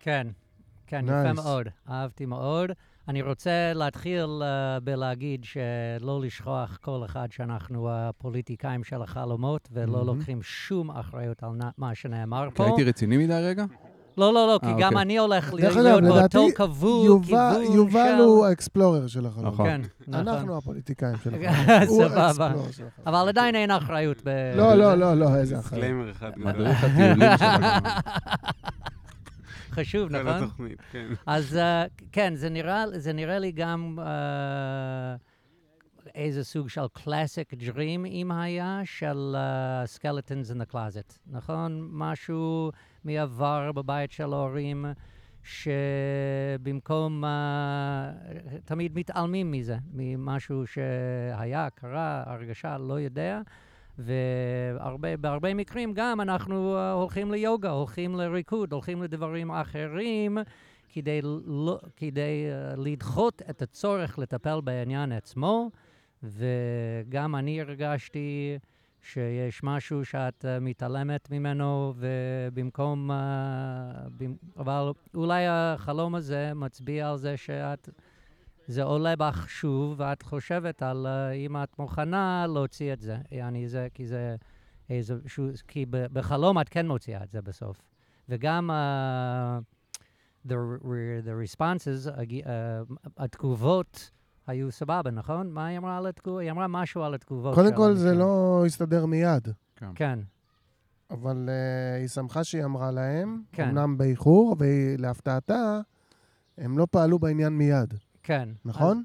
כן, כן, יפה Nice. מאוד. אהבתי מאוד. אני רוצה להתחיל uh, בלהגיד שלא לשכוח כל אחד שאנחנו הפוליטיקאים של החלומות ולא מהמם. לוקחים שום אחריות על מה שנאמר פה. הייתי רציני מדי רגע? לא, לא, לא, כי אה, גם אוקיי. אני הולך להיות אגב, באותו כיוון, יובל כיוון יובל של... הוא ה explorer של החלום. נכון. כן, נכון. אנחנו הפוליטיקאים של החלום. הוא סבבה. ה explorer של החלום. אבל עדיין אין אחריות ב... לא, לא, לא, לא, איזה אחריות. disclaimer אחד. מדריך הטיולים שלנו. חשוב, נכון? התוכנית, כן. אז אה, כן, זה נראה, זה נראה לי גם אה, איזה סוג של classic dream, אם היה, של skeletons in the closet, נכון? משהו מעבר בבית של ההורים, שבמקום, uh, תמיד מתעלמים מזה, ממשהו שהיה, קרה, הרגשה, לא יודע. ובהרבה מקרים גם אנחנו uh, הולכים ליוגה, הולכים לריקוד, הולכים לדברים אחרים כדי, לא, כדי uh, לדחות את הצורך לטפל בעניין עצמו, וגם אני הרגשתי שיש משהו שאת uh, מתעלמת ממנו, ובמקום... במ... אבל אולי החלום הזה מצביע על זה שאת... זה עולה בך שוב, ואת חושבת על uh, אם את מוכנה להוציא את זה. יעני זה, כי זה איזה, שהוא, כי בחלום את כן מוציאה את זה בסוף. וגם uh, the, re- the responses, uh, התגובות היו סבבה, נכון? מה היא אמרה על התגובות? היא אמרה משהו על התגובות. קודם כל, זה אנשים. לא הסתדר מיד, כן, אבל אה, היא שמחה שהיא אמרה להם, כן. אמנם באיחור, ולהפתעתה, הם לא פעלו בעניין מיד, כן. נכון?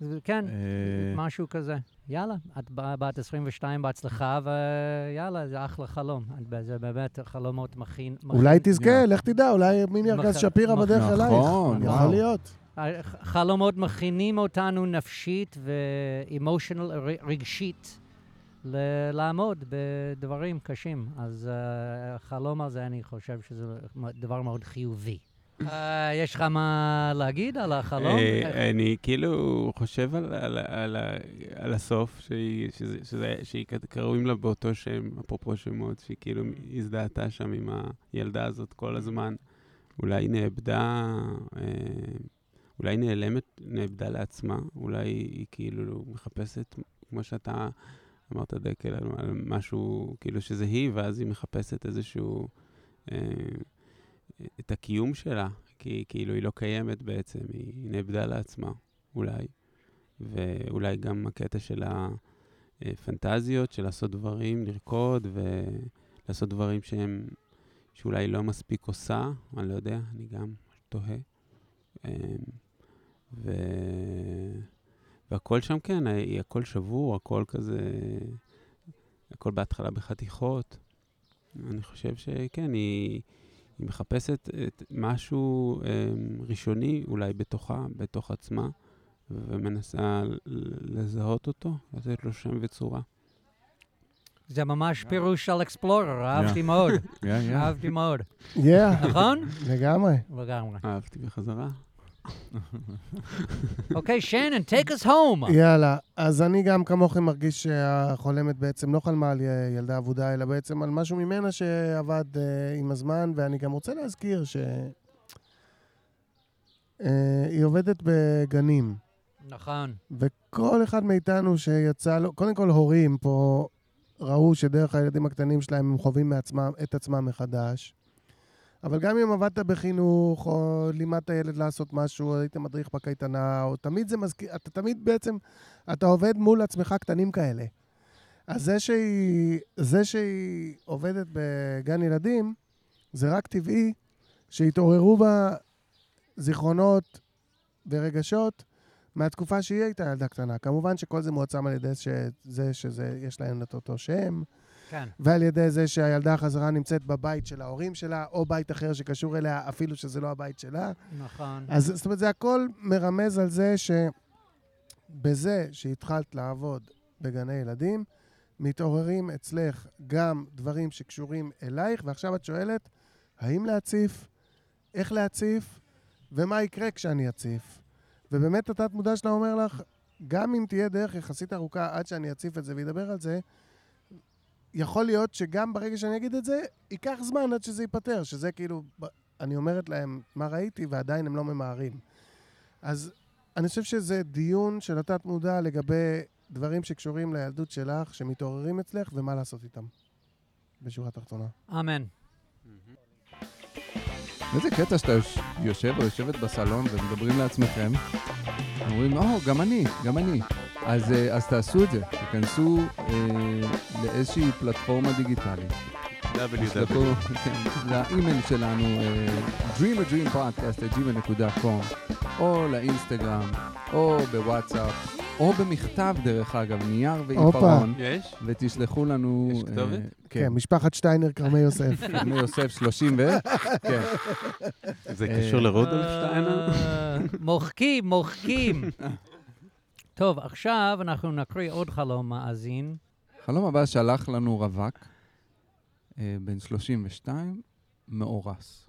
אז, כן, אה, משהו כזה. יאללה, את בת 22 בהצלחה, ויאללה, זה אחלה חלום. זה באמת חלומות מכין... אולי תזכה, לך תדע, אולי מיני ארגז מח- שפירא מח- בדרך אלייך. נכון, יכול וואו. להיות. חלומות מכינים אותנו נפשית ואמושיונל, רגשית, ל- לעמוד בדברים קשים. אז uh, החלום הזה, אני חושב שזה דבר מאוד חיובי. Uh, יש לך מה להגיד על החלום? אה, אני כאילו חושב על, הסוף, קוראים לה באותו שם, אפרופו שמות, שהיא כאילו הזדהתה שם עם הילדה הזאת כל הזמן. אולי נאבדה, אה, אולי נעלמת, נאבדה לעצמה, אולי היא כאילו מחפשת, כמו שאתה אמרת, דקל, על משהו, כאילו שזה היא, ואז היא מחפשת איזשהו... את הקיום שלה, כי כאילו היא לא קיימת בעצם, היא נאבדה לעצמה, אולי. ואולי גם הקטע של הפנטזיות, של לעשות דברים, לרקוד ולעשות דברים שהם, שאולי לא מספיק עושה, אני לא יודע, אני גם תוהה. אמ, ו... והכל שם, כן, הכל שבור, הכל כזה, הכל בהתחלה בחתיכות. אני חושב שכן, היא... היא מחפשת את משהו um, ראשוני אולי בתוכה, בתוך עצמה, ומנסה לזהות אותו, לתת לו שם וצורה. זה ממש פירוש של אקספלורר, אהבתי מאוד. אהבתי מאוד. נכון? לגמרי. לגמרי. אהבתי בחזרה. אוקיי, שנן, take us home. יאללה, אז אני גם כמוכם מרגיש שהחולמת בעצם לא חלמה על ילדה אבודה, אלא בעצם על משהו ממנה שעבד uh, עם הזמן, ואני גם רוצה להזכיר שהיא uh, עובדת בגנים, נכון. וכל אחד מאיתנו שיצא לו, קודם כל הורים פה ראו שדרך הילדים הקטנים שלהם הם חווים מעצמם, את עצמם מחדש. אבל גם אם עבדת בחינוך, או לימדת ילד לעשות משהו, או היית מדריך בקייטנה, או תמיד זה מזכיר, אתה תמיד בעצם, אתה עובד מול עצמך קטנים כאלה. אז זה שהיא, זה שהיא עובדת בגן ילדים, זה רק טבעי שהתעוררו בה זיכרונות ורגשות מהתקופה שהיא הייתה ילדה קטנה. כמובן שכל זה מועצם על ידי שזה, שזה, יש להם את אותו שם, כן. ועל ידי זה שהילדה החזרה נמצאת בבית של ההורים שלה, או בית אחר שקשור אליה, אפילו שזה לא הבית שלה. נכון. אז זאת אומרת, זה הכל מרמז על זה שבזה שהתחלת לעבוד בגני ילדים, מתעוררים אצלך גם דברים שקשורים אלייך, ועכשיו את שואלת, האם להציף, איך להציף, ומה יקרה כשאני אציף. ובאמת התת-מודע שלה אומר לך, גם אם תהיה דרך יחסית ארוכה עד שאני אציף את זה וידבר על זה, יכול להיות שגם ברגע שאני אגיד את זה, ייקח זמן עד שזה ייפתר, שזה כאילו, אני אומרת להם מה ראיתי ועדיין הם לא ממהרים. אז אני חושב שזה דיון של התת-מודע לגבי דברים שקשורים לילדות שלך, שמתעוררים אצלך, ומה לעשות איתם, בשורה התחתונה. אמן. איזה קטע שאתה יוש- יושב או יושבת בסלון ומדברים לעצמכם, אומרים, או, גם אני, גם אני. אז, אה, אז תעשו את זה, תיכנסו אה, לאיזושהי פלטפורמה דיגיטלית. תשלחו כן, לאימייל שלנו, אה, dreamadreampodcast.gmail.com, או לאינסטגרם, או בוואטסאפ, או במכתב, דרך אגב, נייר ועיפרון, יש? ותשלחו לנו... יש כתובת? אה, כן, משפחת שטיינר, כרמי יוסף. כרמי יוסף 30 ו... כן. זה קשור לרודולף שטיינר? אה, מוחקים, מוחקים. טוב, עכשיו אנחנו נקריא עוד חלום מאזין. חלום הבא שלח לנו רווק, אה, בן 32, מאורס.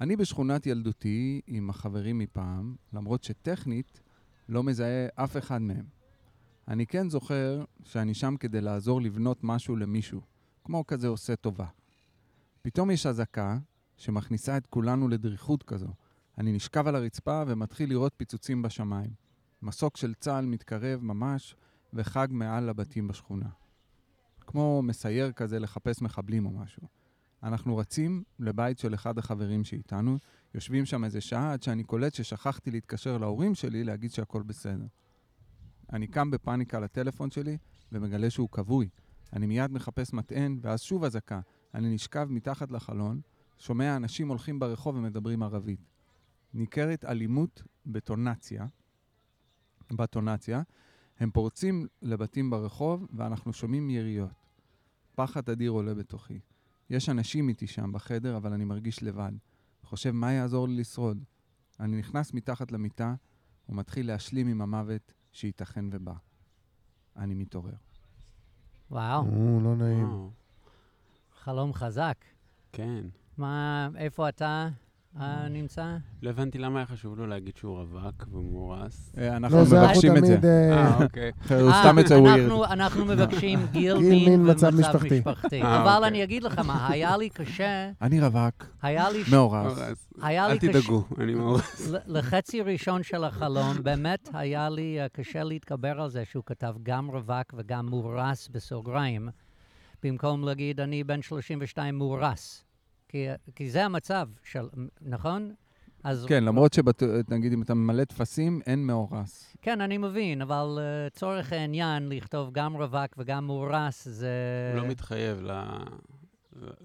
אני בשכונת ילדותי עם החברים מפעם, למרות שטכנית לא מזהה אף אחד מהם. אני כן זוכר שאני שם כדי לעזור לבנות משהו למישהו, כמו כזה עושה טובה. פתאום יש אזעקה שמכניסה את כולנו לדריכות כזו. אני נשכב על הרצפה ומתחיל לראות פיצוצים בשמיים. מסוק של צה"ל מתקרב ממש, וחג מעל לבתים בשכונה. כמו מסייר כזה לחפש מחבלים או משהו. אנחנו רצים לבית של אחד החברים שאיתנו, יושבים שם איזה שעה עד שאני קולט ששכחתי להתקשר להורים שלי להגיד שהכל בסדר. אני קם בפאניקה לטלפון שלי ומגלה שהוא כבוי. אני מיד מחפש מטען, ואז שוב אזעקה. אני נשכב מתחת לחלון, שומע אנשים הולכים ברחוב ומדברים ערבית. ניכרת אלימות בטונציה, בטונציה, הם פורצים לבתים ברחוב, ואנחנו שומעים יריות. פחד אדיר עולה בתוכי. יש אנשים איתי שם בחדר, אבל אני מרגיש לבד. חושב, מה יעזור לי לשרוד? אני נכנס מתחת למיטה ומתחיל להשלים עם המוות שייתכן ובא. אני מתעורר. וואו, או, לא נעים. וואו, חלום חזק. כן. מה, איפה אתה אה, נמצא? לא הבנתי למה היה חשוב לו להגיד שהוא רווק ומאורס. אה, אנחנו לא, זה אנחנו מבקשים את זה. אה, אה, אוקיי. הוא אה, סתם יצא ווירד. אנחנו- מבקשים גיל, מין מין, מצב ומצב משפחתי. אה, אבל אוקיי. אני אגיד לך מה, היה לי קשה, אני רווק, היה לי מאורס. אל. תדאגו, אני מאורס. לחצי ראשון של החלום, באמת היה לי אה, קשה להתגבר על זה שהוא כתב גם רווק וגם מאורס בסוגריים, במקום להגיד אני בן 32 מאורס. כי, כי זה המצב של, נכון? אז כן, למרות שנגיד אם אתה ממלא טפסים, אין מאורס. כן, אני מבין, אבל לצורך העניין, לכתוב גם רווק וגם מאורס זה... הוא לא מתחייב ל-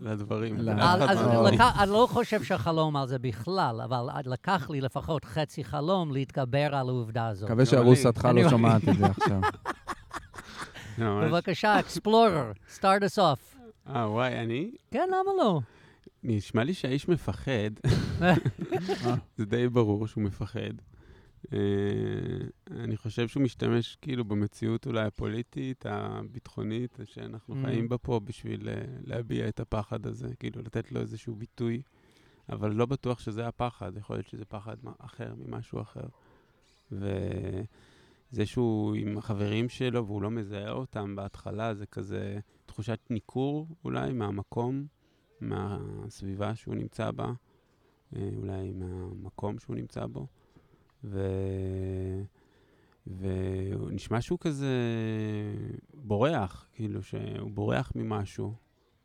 לדברים. לא. אף אז. אני לא חושב שחלום על זה בכלל, אבל לקח לי לפחות חצי חלום להתגבר על העובדה הזאת. מקווה אני- לא שומעת את זה עכשיו. בבקשה, אקספלורר, start us off. אה, וואי, אני? כן, למה לא? נשמע לי שהאיש מפחד. זה די ברור שהוא מפחד. אה, אני חושב שהוא משתמש כאילו במציאות אולי הפוליטית, הביטחונית, שאנחנו Mm. חיים בה פה בשביל אה, להביע את הפחד הזה, כאילו לתת לו איזשהו ביטוי, אבל לא בטוח שזה הפחד, יכול להיות שזה פחד אחר ממשהו אחר. וזה שהוא עם החברים שלו והוא לא מזהה אותם בהתחלה, זה כזה תחושת ניכור אולי מהמקום, מהסביבה שהוא נמצא בה, אה, אולי מהמקום שהוא נמצא בו. ו... ונשמע שהוא כזה בורח, כאילו שהוא בורח ממשהו.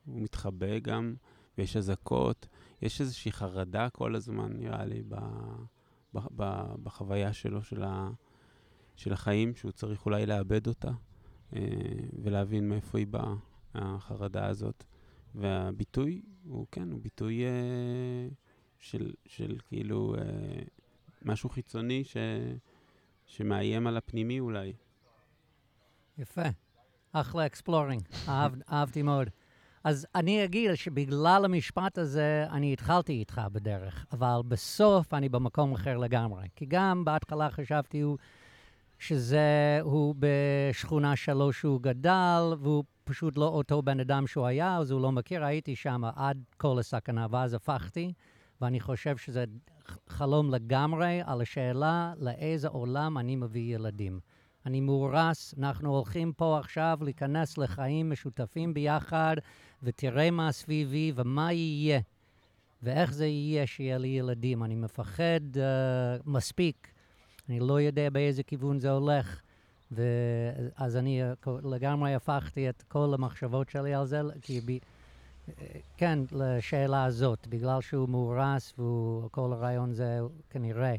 הוא מתחבא גם, ויש אזעקות. יש איזושהי חרדה כל הזמן, נראה לי, ב... ב... ב... בחוויה שלו, של, ה... של החיים, שהוא צריך אולי לאבד אותה, אה, ולהבין מאיפה היא באה, החרדה הזאת. והביטוי הוא, כן, הוא ביטוי אה, של, של כאילו אה, משהו חיצוני ש, שמאיים על הפנימי אולי. יפה. אחלה exploring, אהב, אהבתי מאוד. אז אני אגיד שבגלל המשפט הזה, אני התחלתי איתך בדרך, אבל בסוף אני במקום אחר לגמרי. כי גם בהתחלה חשבתי הוא, שזה, הוא בשכונה שלו שהוא גדל, והוא פשוט לא אותו בן אדם שהוא היה, אז הוא לא מכיר. הייתי שם עד כל הסכנה, ואז הפכתי, ואני חושב שזה חלום לגמרי על השאלה לאיזה עולם אני מביא ילדים. אני מאורס, אנחנו הולכים פה עכשיו להיכנס לחיים משותפים ביחד, ותראה מה סביבי ומה יהיה, ואיך זה יהיה שיהיה לי ילדים. אני מפחד uh, מספיק, אני לא יודע באיזה כיוון זה הולך, ואז אני uh, לגמרי הפכתי את כל המחשבות שלי על זה, כי ב... כן, לשאלה הזאת, בגלל שהוא מאורס וכל הרעיון זה כנראה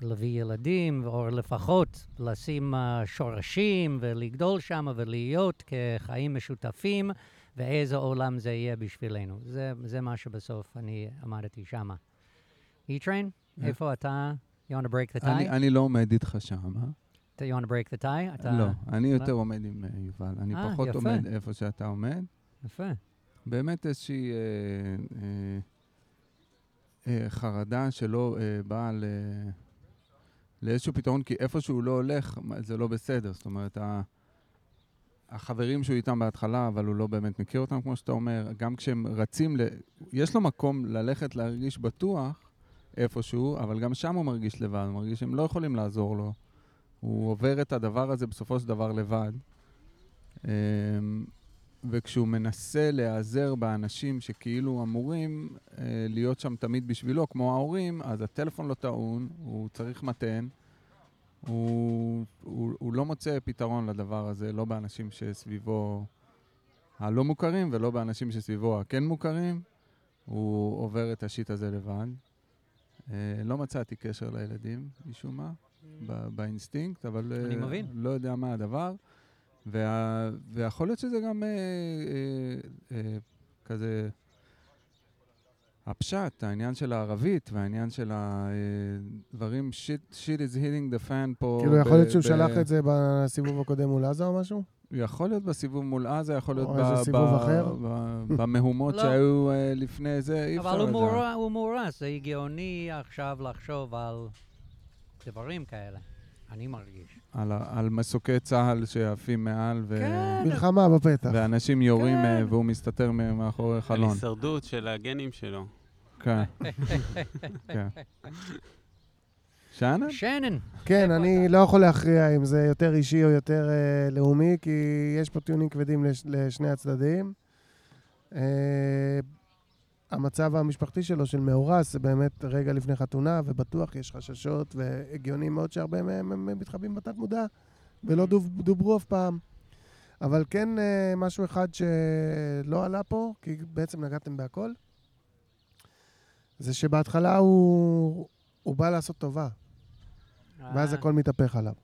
להביא ילדים, או לפחות לשים uh, שורשים ולגדול שם ולהיות כחיים משותפים, ואיזה עולם זה יהיה בשבילנו. זה, זה מה שבסוף אני עמדתי שם. E-Train, איפה אתה? You want to break the tie? אני, אני לא עומד איתך שם, אה? אתה- you want to break the tie? אתה... לא, אני יותר עומד עם אה, יובל. אני אה, פחות. עומד איפה שאתה עומד. יפה. באמת איזושהי אה, אה, אה, חרדה שלא אה, באה ל... לאיזשהו פתרון, כי איפה שהוא לא הולך, זה לא בסדר. זאת אומרת, ה... החברים שהוא איתם בהתחלה, אבל הוא לא באמת מכיר אותם, כמו שאתה אומר, גם כשהם רצים, ל... יש לו מקום ללכת להרגיש בטוח איפשהו, אבל גם שם הוא מרגיש לבד, הוא מרגיש שהם לא יכולים לעזור לו. הוא עובר את הדבר הזה בסופו של דבר לבד. אמ, וכשהוא מנסה להיעזר באנשים שכאילו אמורים אה, להיות שם תמיד בשבילו, כמו ההורים, אז הטלפון לא טעון, הוא צריך מתן. הוא, הוא, הוא לא מוצא פתרון לדבר הזה, לא באנשים שסביבו הלא מוכרים ולא באנשים שסביבו הכן מוכרים. הוא עובר את השיט הזה לבד. אה, לא מצאתי קשר לילדים, משום מה, באינסטינקט, אבל אני אה, מבין. לא יודע מה הדבר. וה, ויכול להיות שזה גם אה, אה, אה, כזה הפשט, העניין של הערבית והעניין של הדברים, shit, shit is hitting the fan פה. כאילו, יכול להיות שהוא ב- שלח את זה בסיבוב הקודם מול עזה או משהו? יכול להיות בסיבוב מול עזה, יכול להיות במהומות לא. שהיו אה, לפני זה, אי אפשר אבל לדעת. מאורס, הוא מאורס, זה הגיוני עכשיו לחשוב על דברים כאלה. אני מרגיש. על על מסוקי צה"ל שעפים מעל, ו- כן. מלחמה בפתח. ואנשים יורים כן. אה, והוא מסתתר מאחורי על חלון. הישרדות של הגנים שלו. כן. כן. שאנן? שנן. כן, אני? לא יכול להכריע אם זה יותר אישי או יותר אה, לאומי, כי יש פה טיעונים כבדים לש, לשני הצדדים. אה, המצב המשפחתי שלו, של מאורס, זה באמת רגע לפני חתונה, ובטוח יש חששות, והגיוני מאוד שהרבה מהם הם מתחבאים בתת מודע, ולא דוב, דוברו אף פעם. אבל כן אה, משהו אחד שלא עלה פה, כי בעצם נגעתם בהכל, זה שבהתחלה הוא, הוא בא לעשות טובה. ואז אה, הכל מתהפך עליו.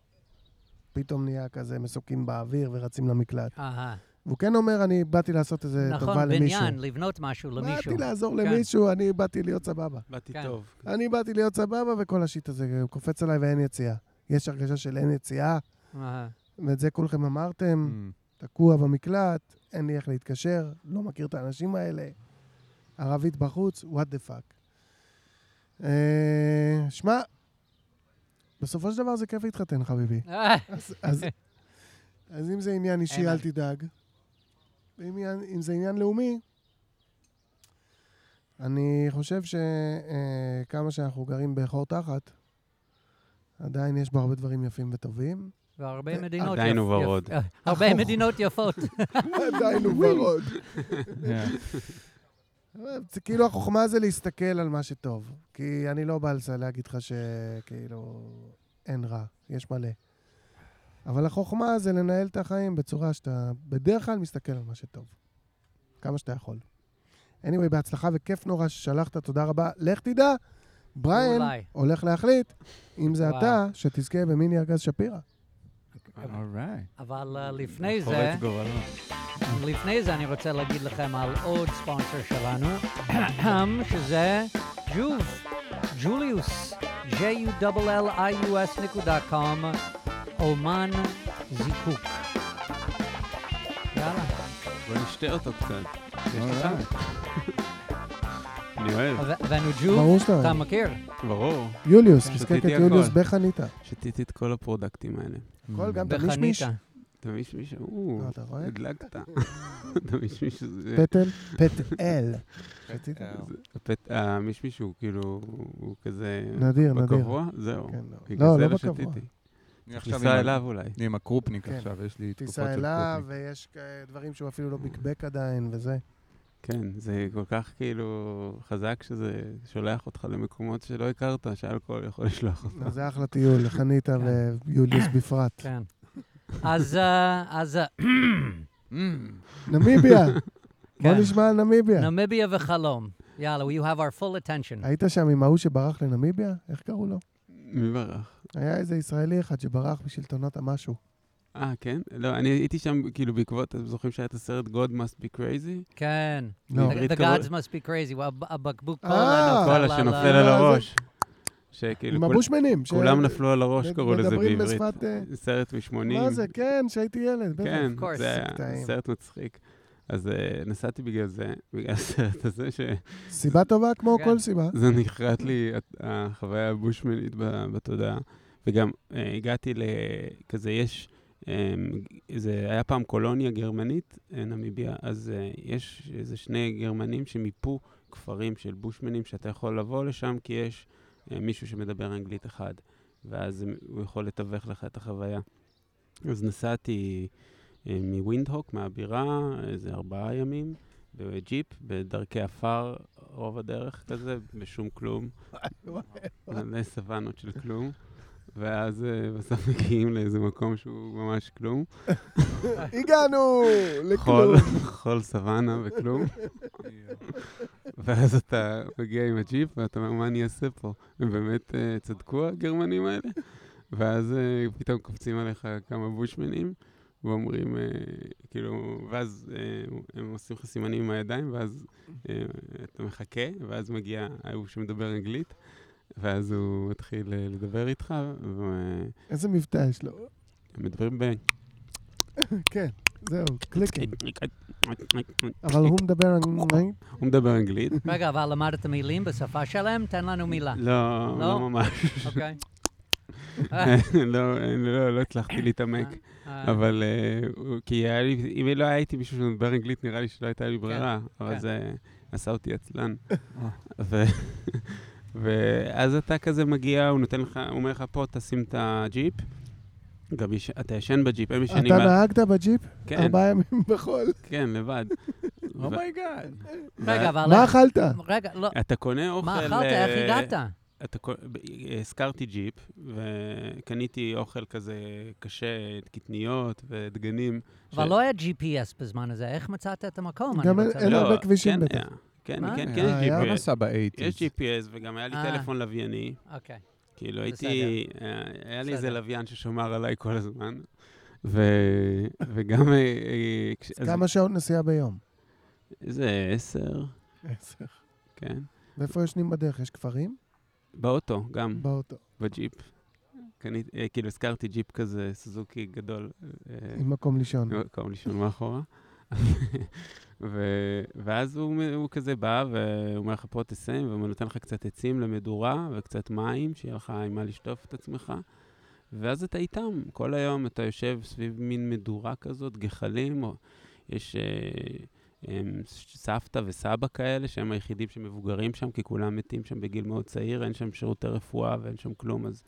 פתאום נהיה כזה מסוקים באוויר ורצים למקלט. אהה. והוא כן אומר, אני באתי לעשות איזה טובה נכון, למישהו. בניין, לבנות משהו למישהו. באתי לעזור כן. למישהו, אני באתי להיות סבבה. באתי כן. טוב. אני באתי להיות סבבה, וכל השיט הזה קופץ עליי ואין יציאה. יש הרגשה של אין יציאה. ואת זה כולכם אמרתם, Mm. תקוע במקלט, אין לי איך להתקשר, לא מכיר את האנשים האלה, ערבית בחוץ, what the fuck. אה, שמע, בסופו של דבר זה כיף להתחתן, חביבי. אה, אז, אז, אז אם זה עניין אישי. אל תדאג. ואם עניין- אם זה עניין לאומי, אני חושב שכמה שאנחנו גרים בחור תחת, עדיין יש בו הרבה דברים יפים וטובים. והרבה מדינות עדיין הוא ורוד. אה, הרבה מדינות יפות. עדיין הוא ורוד. כן. זה כאילו החוכמה זה להסתכל על מה שטוב. כי אני לא בא להגיד לך שכאילו אין רע, יש מלא. אבל החוכמה זה לנהל את החיים בצורה שאתה בדרך כלל מסתכל על מה שטוב. כמה שאתה יכול. anyway, בהצלחה וכיף נורא ששלחת, תודה רבה. לך תדע, בריין אולי. הולך להחליט אם זה וואו. אתה שתזכה במיני ארגז שפירא. אבל אה, לפני זה. לפני זה אני רוצה להגיד לכם על עוד ספונסר שלנו, שזה ג'וב, ג'וליוס, j-u-l-l-i-u-s נקודה קום, אומן זיקוק. יאללה. בוא נשתה אותו קצת. יש לך? אורייט. אני אוהב, ו- הבאנו ג'וב, ברור שאתה אתה. מכיר? ברור. יוליוס, את הכל. יוליוס בחניתה. שתיתי את כל הפרודקטים האלה. הכל, גם את המישמיש. בחניתה. אתה מישמיש, או, לא, אתה רואה? הדלקת. אתה מישמיש, זה... פטל, פטל. המישמיש הוא כאילו, הוא כזה... נדיר, נדיר. בקבוע? זהו. כן, לא, זה לא לא בקבוע. שתיתי. אני עכשיו עם ניסע ה- אליו אולי. אני עם הקרופניק כן. עכשיו, יש לי תקופות של טיסה אליו, קרופניק. ויש דברים שהוא אפילו לא ביקבק עדיין, וזה. כן, זה כל כך כאילו חזק שזה שולח אותך למקומות שלא הכרת, שאלכוהול יכול לשלוח אותך. אז זה אחלה טיול, לחניתה ויוליוס בפרט. כן. אז, אה, אז, אה, Mm. נמיביה, בוא כן. נשמע על נמיביה. נמיביה וחלום. יאללה, you have our full attention. היית שם עם ההוא שברח לנמיביה? איך קראו לו? מי ברח? היה איזה ישראלי אחד שברח בשלטונות המשהו. אה, כן? לא, אני הייתי שם, כאילו, בעקבות, אתם זוכרים שהיה את הסרט God must be crazy? כן. לא. The- The gods must be crazy. הב- הבקבוק אה, קולה קולה נופל על שנופל על הראש. שכאילו, עם הבושמנים. כולם נפלו על הראש, קראו לזה מדברים בעברית. בשפת... אה, סרט מ-80. מה זה? כן, שהייתי ילד. כן, Of course. זה היה. סרט מצחיק. אז אה, נסעתי בגלל זה, בגלל הסרט הזה, שזה סיבה טובה כמו כן. כל סיבה. נחרט לי הת- החוויה הבושמנית ב- בתודעה. וגם אה, הגעתי לכזה, יש, אה, זה היה פעם קולוניה גרמנית, אה, נמיביה, אז אה, יש איזה שני גרמנים שמיפו כפרים של בושמנים, שאתה יכול לבוא לשם כי יש אה, מישהו שמדבר אנגלית אחד, ואז הוא יכול לתווך לך את החוויה. אז נסעתי אה, מווינדהוק, מהבירה, איזה ארבעה ימים, בג'יפ, בדרכי עפר רוב הדרך כזה, בשום כלום. מלא סוואנות של כלום. ואז אה, בסוף מגיעים לאיזה מקום שהוא ממש כלום. הגענו לכלום. חול סוואנה וכלום. ואז אתה מגיע עם הג'יפ ואתה אומר, מה אני אעשה פה? הם באמת אה, צדקו הגרמנים האלה? ואז אה, פתאום קופצים עליך כמה בושמנים, ואומרים, אה, כאילו, ואז אה, הם עושים לך סימנים עם הידיים, ואז אה, אתה מחכה, ואז מגיע ההוא שמדבר אנגלית, ואז הוא מתחיל אה, לדבר איתך, והם איזה מבטא יש לו. מדברים ב... כן, זהו, clicking. אבל הוא מדבר אנגלית. הוא מדבר אנגלית. רגע, אבל למדת מילים בשפה שלהם? תן לנו מילה. לא, לא? לא ממש. אוקיי. לא, לא לא הצלחתי להתעמק. אה, אבל אה, כי היה לי, אם לא הייתי מישהו שמדבר אנגלית, נראה לי שלא הייתה לי ברירה, אבל כן. זה עשה אותי עצלן. ו- ואז אתה כזה מגיע, הוא נותן לך, הוא אומר לך, פה תשים את הג'יפ. גם יש- אתה ישן בג'יפ, הם ישנים... אתה נהגת בג'יפ? כן, ארבעה ימים בחול. כן, לבד. ו- oh my God. רגע, אבל... מה אכלת? רגע, לא. אתה קונה אוכל... מה אכלת? איך אה, הגעת? אתה הזכרתי ג'יפ, וקניתי אוכל כזה קשה, קטניות ודגנים. ש- אבל לא היה GPS בזמן הזה, איך מצאת את המקום? גם אין-. הרבה כבישים כן בטח. היה. כן, מה? כן, אה, כן, יש היה? לא GPS. נסע ב eighties. יש GPS, וגם היה לי אה. טלפון לווייני. אוקיי. כאילו הייתי, אה, היה לי איזה. לוויין ששומר עליי כל הזמן. ו- וגם... אז- כמה שעות נסיעה ביום? איזה עשר, עשר. כן. ואיפה ישנים בדרך? יש כפרים? באוטו, גם, באוטו. בג'יפ. קנית, אה, כאילו הזכרתי ג'יפ כזה, סוזוקי גדול. אה, עם מקום לישון. מקום לישון מאחורה. ו- ואז הוא, הוא כזה בא, והוא אומר לך, פה תסיים, והוא נותן לך קצת עצים למדורה וקצת מים, שיהיה לך עם מה לשטוף את עצמך. ואז אתה איתם, כל היום אתה יושב סביב מין מדורה כזאת, גחלים, או יש אה, הם, סבתא וסבא כאלה, שהם היחידים שמבוגרים שם, כי כולם מתים שם בגיל מאוד צעיר, אין שם שירותי רפואה ואין שם כלום, אז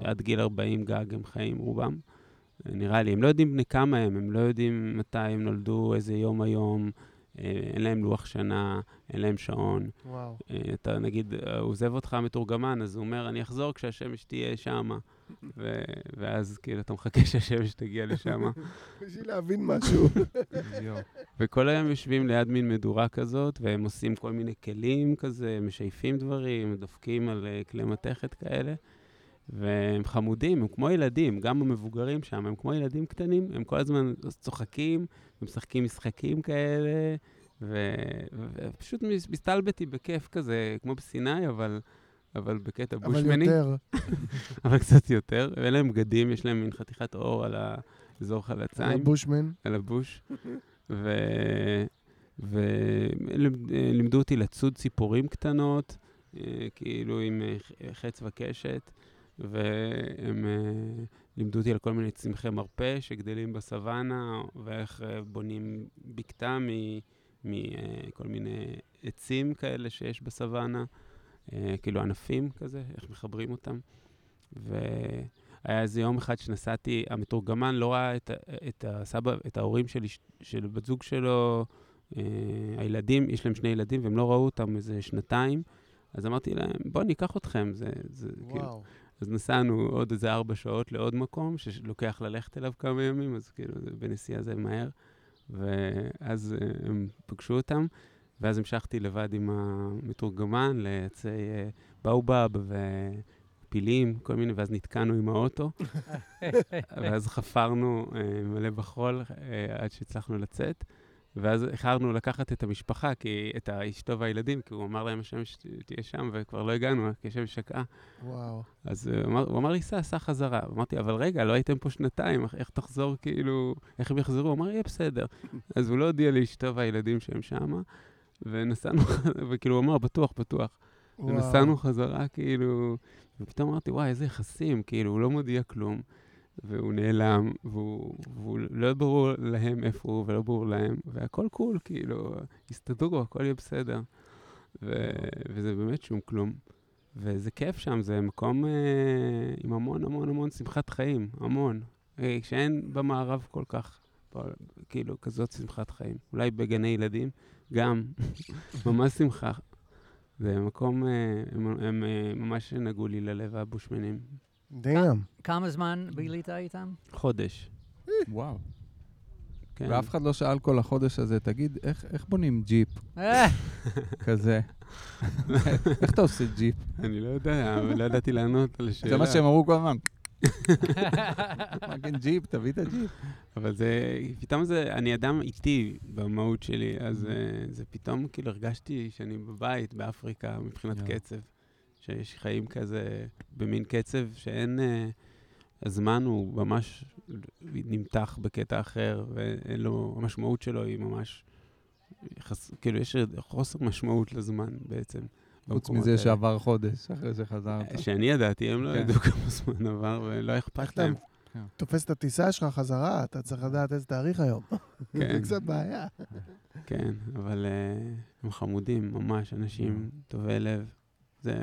עד גיל 40 גג הם חיים, רובם. נראה לי, הם לא יודעים בני כמה הם, הם לא יודעים מתי הם נולדו, איזה יום היום, אה, אין להם לוח שנה, אין להם שעון. וואו. אה, אתה נגיד, אה, עוזב אותך המתורגמן, אז הוא אומר, אני אחזור כשהשמש תהיה שמה. ו- ואז כאילו אתה מחכה שהשמש תגיע לשם. בשביל להבין משהו. וכל היום יושבים ליד מין מדורה כזאת, והם עושים כל מיני כלים כזה, משייפים דברים, דופקים על אה, כלי מתכת כאלה. והם חמודים, הם כמו ילדים, גם המבוגרים שם, הם כמו ילדים קטנים, הם כל הזמן צוחקים ומשחקים משחקים כאלה, ו- ופשוט מס- מסתלבטי בכיף כזה, כמו בסיני, אבל, אבל בקטע אבל בושמני, יותר. אבל קצת יותר. ואין להם בגדים, יש להם מין חתיכת אור על האזור חלציים. הבושמן. על הבוש. ולימדו אותי לצוד ציפורים קטנות, אה, כאילו עם אה, חץ וקשת, והם אה, לימדו אותי על כל מיני צמחי מרפא שגדלים בסוואנה, ואיך בונים בקתה מכל מיני עצים כאלה שיש בסוואנה, כאילו ענפים כזה, איך מחברים אותם. והיה איזה יום אחד שנסעתי, המתורגמן לא ראה את, את הסבא, את ההורים של, אש- של בת זוג שלו, אה, הילדים, יש להם שני ילדים והם לא ראו אותם איזה שנתיים, אז אמרתי להם, בואו ניקח אתכם, זה, זה כאילו... אז נסענו עוד איזה ארבע שעות לעוד מקום, שלוקח ללכת אליו כמה ימים, אז כאילו, בנסיעה זה מהר. ואז אה, הם פגשו אותם, ואז המשכתי לבד עם המתורגמן לעצי אה, באובב ופילים, כל מיני, ואז נתקענו עם האוטו, ואז חפרנו אה, מלא בחול אה, עד שהצלחנו לצאת. ואז איחרנו לקחת את המשפחה, כי, את אשתו והילדים, כי הוא אמר להם השם שתהיה שם, וכבר לא הגענו, כי השמש שקעה. וואו. אז הוא אמר, הוא אמר לי, סע, סע חזרה. אמרתי, אבל רגע, לא הייתם פה שנתיים, איך תחזור, כאילו, איך הם יחזרו? הוא אמר, יהיה בסדר. אז הוא לא הודיע לאשתו והילדים שהם שמה, ונסענו, וכאילו, הוא אמר, בטוח, בטוח. וואו. ונסענו חזרה, כאילו, ופתאום אמרתי, וואי, איזה יחסים, כאילו, הוא לא מודיע כלום, והוא נעלם, והוא, והוא לא ברור להם איפה הוא, ולא ברור להם, והכל קול, כאילו, הסתדרו, הכל יהיה בסדר. ו, וזה באמת שום כלום. וזה כיף שם, זה מקום אה, עם המון המון המון שמחת חיים, המון. אה, שאין במערב כל כך, כאילו, כזאת שמחת חיים. אולי בגני ילדים, גם, ממש שמחה. זה מקום, אה, הם, הם אה, ממש נגעו לי ללב, הבושמנים. damn. כמה זמן בילית איתם? חודש. וואו. כן. ואף אחד לא שאל כל החודש הזה, תגיד, איך איך בונים ג'יפ אה, כזה? איך אתה עושה ג'יפ? אני לא יודע, אבל לא ידעתי לענות על השאלה. זה מה שהם אמרו כל הזמן. מגן ג'יפ, תביא את הג'יפ. אבל זה, פתאום זה, אני אדם איטי במהות שלי, אז אה, זה פתאום, כאילו, הרגשתי שאני בבית, באפריקה, מבחינת. קצב. שיש חיים כזה במין קצב שאין... אה, הזמן הוא ממש נמתח בקטע אחר, ואין לו, המשמעות שלו היא ממש... כאילו, יש חוסר משמעות לזמן בעצם. חוץ מזה. שעבר חודש אחרי שחזרת. שאני ידעתי, הם לא כן. ידעו כמה זמן עבר, ולא אכפת להם. תופס את הטיסה שלך חזרה, אתה צריך לדעת איזה תאריך היום. זה כן. קצת בעיה. כן, אבל uh, הם חמודים, ממש, אנשים טובי לב. זה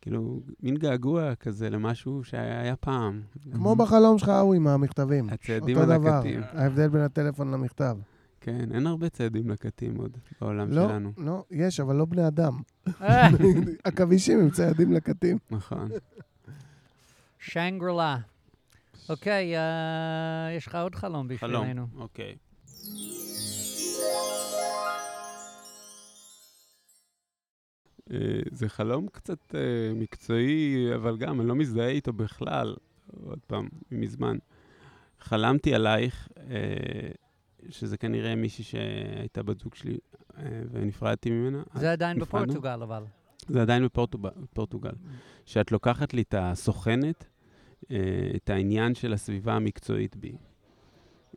כאילו מין געגוע כזה למשהו שהיה פעם. כמו בחלום שלך ההוא עם המכתבים. הצעדים אותו דבר. ההבדל בין הטלפון למכתב. כן, אין הרבה צעדים לקטים עוד בעולם לא, שלנו. לא, יש, אבל לא בני אדם. אה, עכבישים הם ציידים לקטים. נכון. שנגרלה. אוקיי, אה, יש לך עוד חלום חלום, בשבילנו. אוקיי. אה, זה חלום קצת אה, מקצועי, אבל גם, אני לא מזדהה איתו בכלל, עוד פעם, מזמן. חלמתי עלייך, אה, שזה כנראה מישהי שהייתה בת זוג שלי, אה, ונפרדתי ממנה. זה עדיין נפרדנו. בפורטוגל, אבל. זה עדיין בפורטוג- בפורטוגל. שאת לוקחת לי את הסוכנת, אה, את העניין של הסביבה המקצועית בי.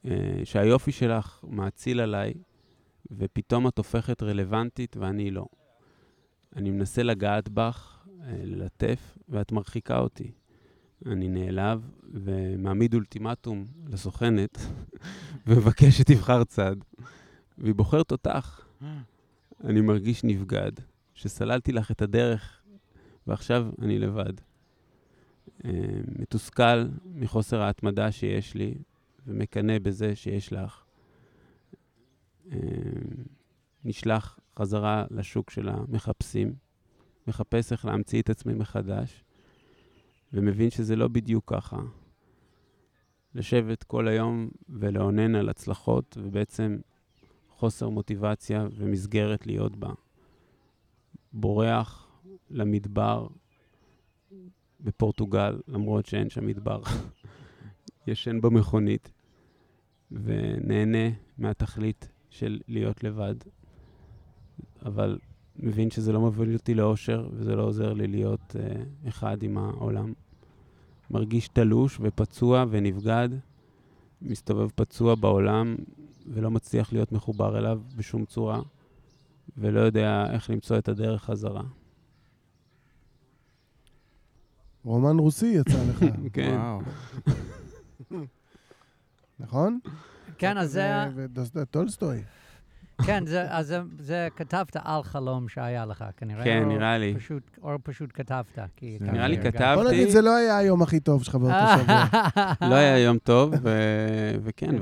אה, שהיופי שלך מאציל עליי, ופתאום את הופכת רלוונטית ואני לא. אני מנסה לגעת בך, ללטף, ואת מרחיקה אותי. אני נעלב ומעמיד אולטימטום לסוכנת, ומבקש שתבחר צד, והיא בוחרת אותך. אני מרגיש נבגד, שסללתי לך את הדרך, ועכשיו אני לבד. אה, מתוסכל מחוסר ההתמדה שיש לי, ומקנא בזה שיש לך. אה, נשלח חזרה לשוק של המחפשים, מחפש איך להמציא את עצמי מחדש, ומבין שזה לא בדיוק ככה. לשבת כל היום ולאונן על הצלחות, ובעצם חוסר מוטיבציה ומסגרת להיות בה. בורח למדבר בפורטוגל, למרות שאין שם מדבר. ישן במכונית, ונהנה מהתכלית של להיות לבד. אבל מבין שזה לא מוביל אותי לאושר, וזה לא עוזר לי להיות uh, אחד עם העולם. מרגיש תלוש ופצוע ונבגד, מסתובב פצוע בעולם, ולא מצליח להיות מחובר אליו בשום צורה, ולא יודע איך למצוא את הדרך חזרה. רומן רוסי יצא לך, כן. נכון? כן, אז זה... טולסטוי. כן, זה, אז זה, זה כתבת על חלום שהיה לך, כנראה. כן, או נראה לי. פשוט, או פשוט כתבת, כי... נראה לי. כתבתי. בוא נגיד, זה לא היה היום הכי טוב שלך באותו שבוע. לא היה יום טוב, ו- וכן,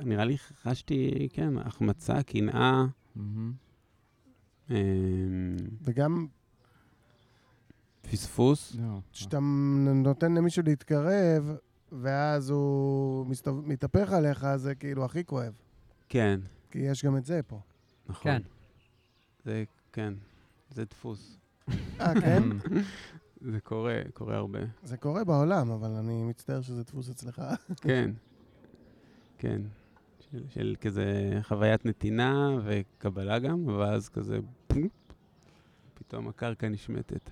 ונראה לי חשתי, כן, החמצה, קנאה. אמ, וגם פספוס. לא. כשאתה נותן למישהו להתקרב, ואז הוא מתהפך עליך, זה כאילו הכי כואב. כן, כי יש גם את זה פה. נכון. כן. זה, כן, זה דפוס. אה, כן? זה קורה, קורה הרבה. זה קורה בעולם, אבל אני מצטער שזה דפוס אצלך. כן, כן. של, של כזה חוויית נתינה וקבלה גם, ואז כזה, פתאום הקרקע נשמטת.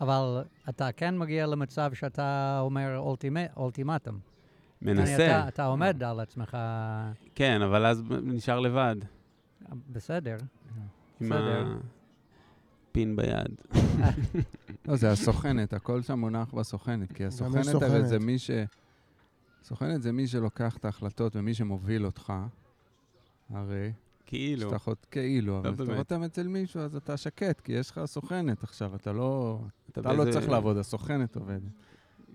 אבל אתה כן מגיע למצב שאתה אומר אולטימ- אולטימטום. מנסה, אתה, אתה עומד על עצמך, כן, אבל אז נשאר לבד, בסדר. עם בסדר. הפין ביד. לא, זה הסוכנת, הכל שם מונח בסוכנת, כי הסוכנת הרי. זה מי ש... סוכנת זה מי שלוקח את ההחלטות ומי שמוביל אותך, הרי. כאילו, שאתה חוט... כאילו, אבל כשאתה באמת. חותם אצל מישהו, אז אתה שקט, כי יש לך סוכנת עכשיו, אתה לא... אתה לא צריך לעבוד, הסוכנת עובדת.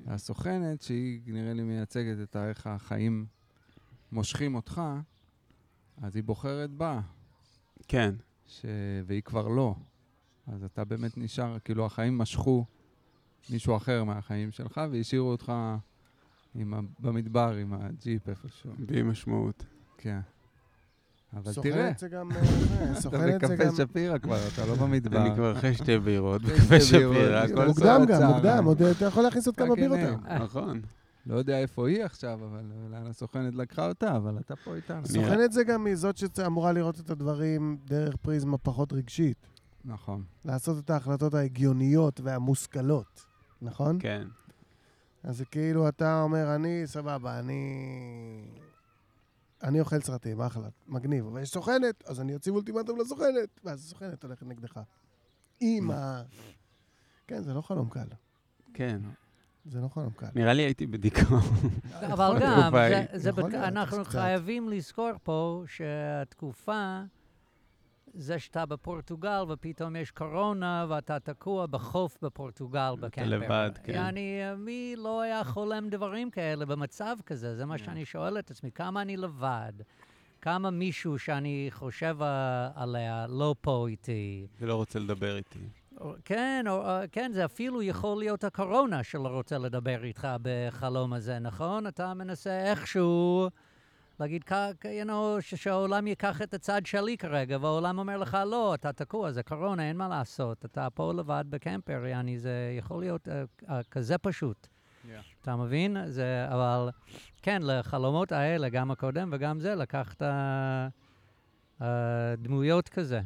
הסוכנת, שהיא נראה לי מייצגת את איך החיים מושכים אותך, אז היא בוחרת בה, כן, ש... והיא כבר לא. אז אתה באמת נשאר, כאילו החיים משכו מישהו אחר מהחיים שלך והשאירו אותך עם ה... במדבר עם הג'יפ איפשהו. בלי משמעות. כן. אבל תראה, סוכנת זה גם... אה, זה, אתה סוכנת זה בקפה גם... שפירא כבר, אתה לא במדבר. אני כבר אחרי שתי בירות, בקפה שפירא, הכל מוקדם גם. מוקדם, עוד אתה יכול להכניס עוד כמה בירות. היום. נכון. לא יודע איפה היא עכשיו, אבל לאן הסוכנת לקחה אותה, אבל אתה פה איתנו. סוכנת זה גם מזאת שאמורה לראות את הדברים דרך פריזמה פחות רגשית. נכון. לעשות את ההחלטות ההגיוניות והמושכלות, נכון? כן. אז זה כאילו אתה אומר, אני, סבבה, אני... אני אוכל סרטים, אחלה, מגניב. אבל יש סוכנת, אז אני אציב אולטימטום לסוכנת, ואז הסוכנת הולכת נגדך. ה... כן, זה לא חלום קל. כן. זה לא חלום קל. נראה לי הייתי בדיכאון. אבל גם, אנחנו. חייבים לזכור פה שהתקופה, זה שאתה בפורטוגל ופתאום יש קורונה ואתה תקוע בחוף בפורטוגל בקמפר. לבד, כן. יעני, מי לא היה חולם דברים כאלה במצב כזה? זה מה שאני שואל את עצמי. כמה אני לבד? כמה מישהו שאני חושב אה, עליה לא פה איתי? ולא רוצה לדבר איתי. כן, או, אה, כן, זה אפילו יכול להיות הקורונה שלא רוצה לדבר איתך בחלום הזה, נכון? אתה מנסה איכשהו להגיד, you know, שהעולם ייקח את הצד שלי כרגע, והעולם אומר לך, לא, אתה תקוע, זה קורונה, אין מה לעשות. אתה פה לבד בקמפר, יעני, זה יכול להיות אה, אה, כזה פשוט. אתה מבין? זה, אבל כן, לחלומות האלה, גם הקודם וגם זה, לקחת אה, דמויות כזה.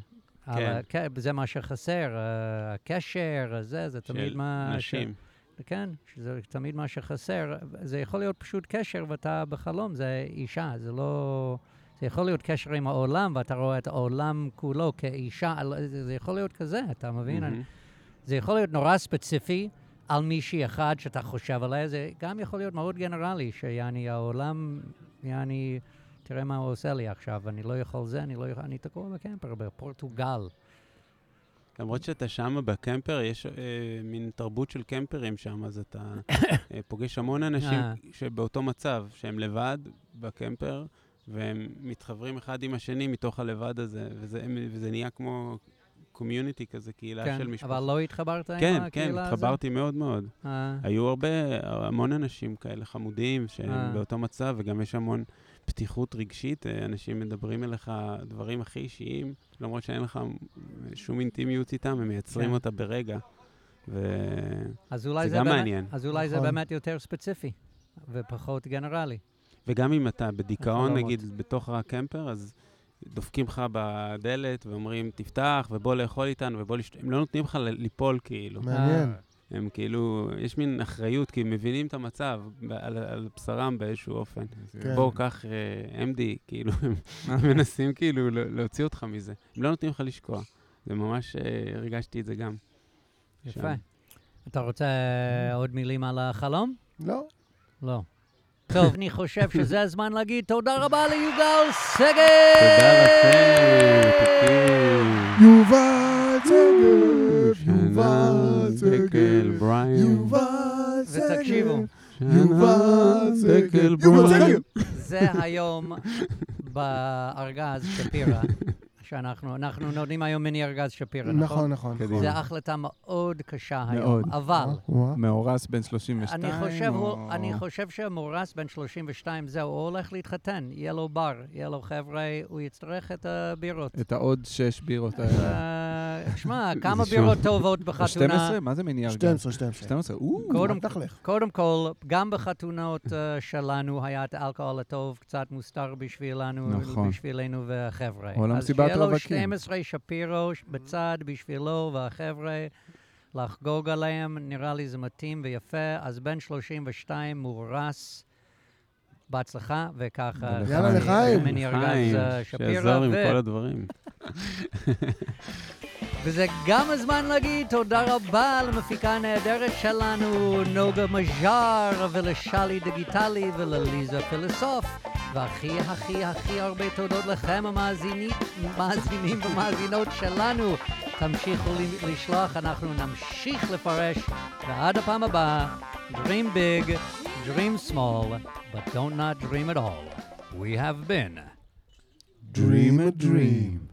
כן. אבל, כן, זה מה שחסר, אה, הקשר, זה, זה תמיד של מה... נשים. ש... כן, שזה תמיד מה שחסר. זה יכול להיות פשוט קשר ואתה בחלום, זה אישה, זה לא... זה יכול להיות קשר עם העולם, ואתה רואה את העולם כולו כאישה, זה, יכול להיות כזה, אתה מבין? מהמם. זה יכול להיות נורא ספציפי על מישהי אחד שאתה חושב עליה, זה גם יכול להיות מאוד גנרלי, שיעני העולם, יעני, תראה מה הוא עושה לי עכשיו, אני לא יכול זה, אני לא יכול, אני תקוע בקמפר בפורטוגל. למרות שאתה שם בקמפר, יש אה, מין תרבות של קמפרים שם, אז אתה אה, פוגש המון אנשים אה. שבאותו מצב, שהם לבד בקמפר, והם מתחברים אחד עם השני מתוך הלבד הזה, וזה, וזה נהיה כמו קומיוניטי כזה, קהילה כן, של משפחות. אבל לא התחברת עם כן, כן, הקהילה הזו? התחברתי מאוד מאוד. אה, היו הרבה, המון אנשים כאלה חמודים שהם אה. באותו מצב, וגם יש המון פתיחות רגשית, אה, אנשים מדברים אליך דברים הכי אישיים, למרות שאין לך שום אינטימיות איתם, הם מייצרים כן. אותה ברגע. ו... אז אולי זה זה גם באמת- מעניין. אז אולי זה נכון. באמת יותר ספציפי ופחות גנרלי. וגם אם אתה בדיכאון, החלומות. נגיד, בתוך הקמפר, אז דופקים לך בדלת ואומרים, תפתח ובוא לאכול איתנו ובוא לשת... הם לא נותנים לך ליפול, כאילו. מעניין. הם כאילו, יש מין אחריות, כי הם מבינים את המצב ב- על, על בשרם באיזשהו אופן. כן. בוא, קח אה, MD, כאילו, הם מנסים כאילו ל- להוציא אותך מזה. הם לא נותנים לך לשקוע. זה ממש, אה, הרגשתי את זה גם. יפה. שם. אתה רוצה עוד מילים על החלום? לא. לא. טוב, אני חושב שזה הזמן להגיד תודה רבה ליוגל סגל! תודה לכם, תקשיב. יובל סגל, יובל סגל. יובל סגל. ותקשיבו, יובל סגל, יובל. סגל. זה היום בארגז שפירא, שאנחנו אנחנו נותנים היום מיני ארגז שפירא, נכון? נכון, נכון. זו החלטה מאוד קשה היום. מאוד. אבל. מאורס בן 32, אני חושב, הוא, או... אני חושב שמורס בן 32, זהו, הוא הולך להתחתן, יהיה לו בר, יהיה לו חבר'ה, הוא יצטרך את הבירות. את העוד שש בירות האלה. אה, שמע, כמה. בירות טובות בחתונה. 12? מה זה מיני ארגז? 12, 12. 12? או, קודם- אל תחלך. קודם כל, גם בחתונות אה, שלנו היה את האלכוהול הטוב קצת מוסתר בשבילנו, נכון. בשבילנו והחבר'ה. עולם סיבת לו רווקים. 12 שפירו ש- בצד בשבילו והחבר'ה, לחגוג עליהם, נראה לי זה מתאים ויפה. אז בן 32 מאורס. בהצלחה, וככה... יאללה, לחיים. מיני ארגז אה, שפירא. שיעזור עם כל הדברים. וזה גם הזמן להגיד תודה רבה למפיקה הנהדרת שלנו, נוגה מז'אר, ולשלי דיגיטלי ולליזה פילוסוף. והכי הכי הכי הרבה תודות לכם המאזינים מאזינים ומאזינות שלנו. תמשיכו לשלוח, אנחנו נמשיך לפרש, ועד הפעם הבאה, Dream big, dream small, but don't not dream at all. We have been. Dream a dream.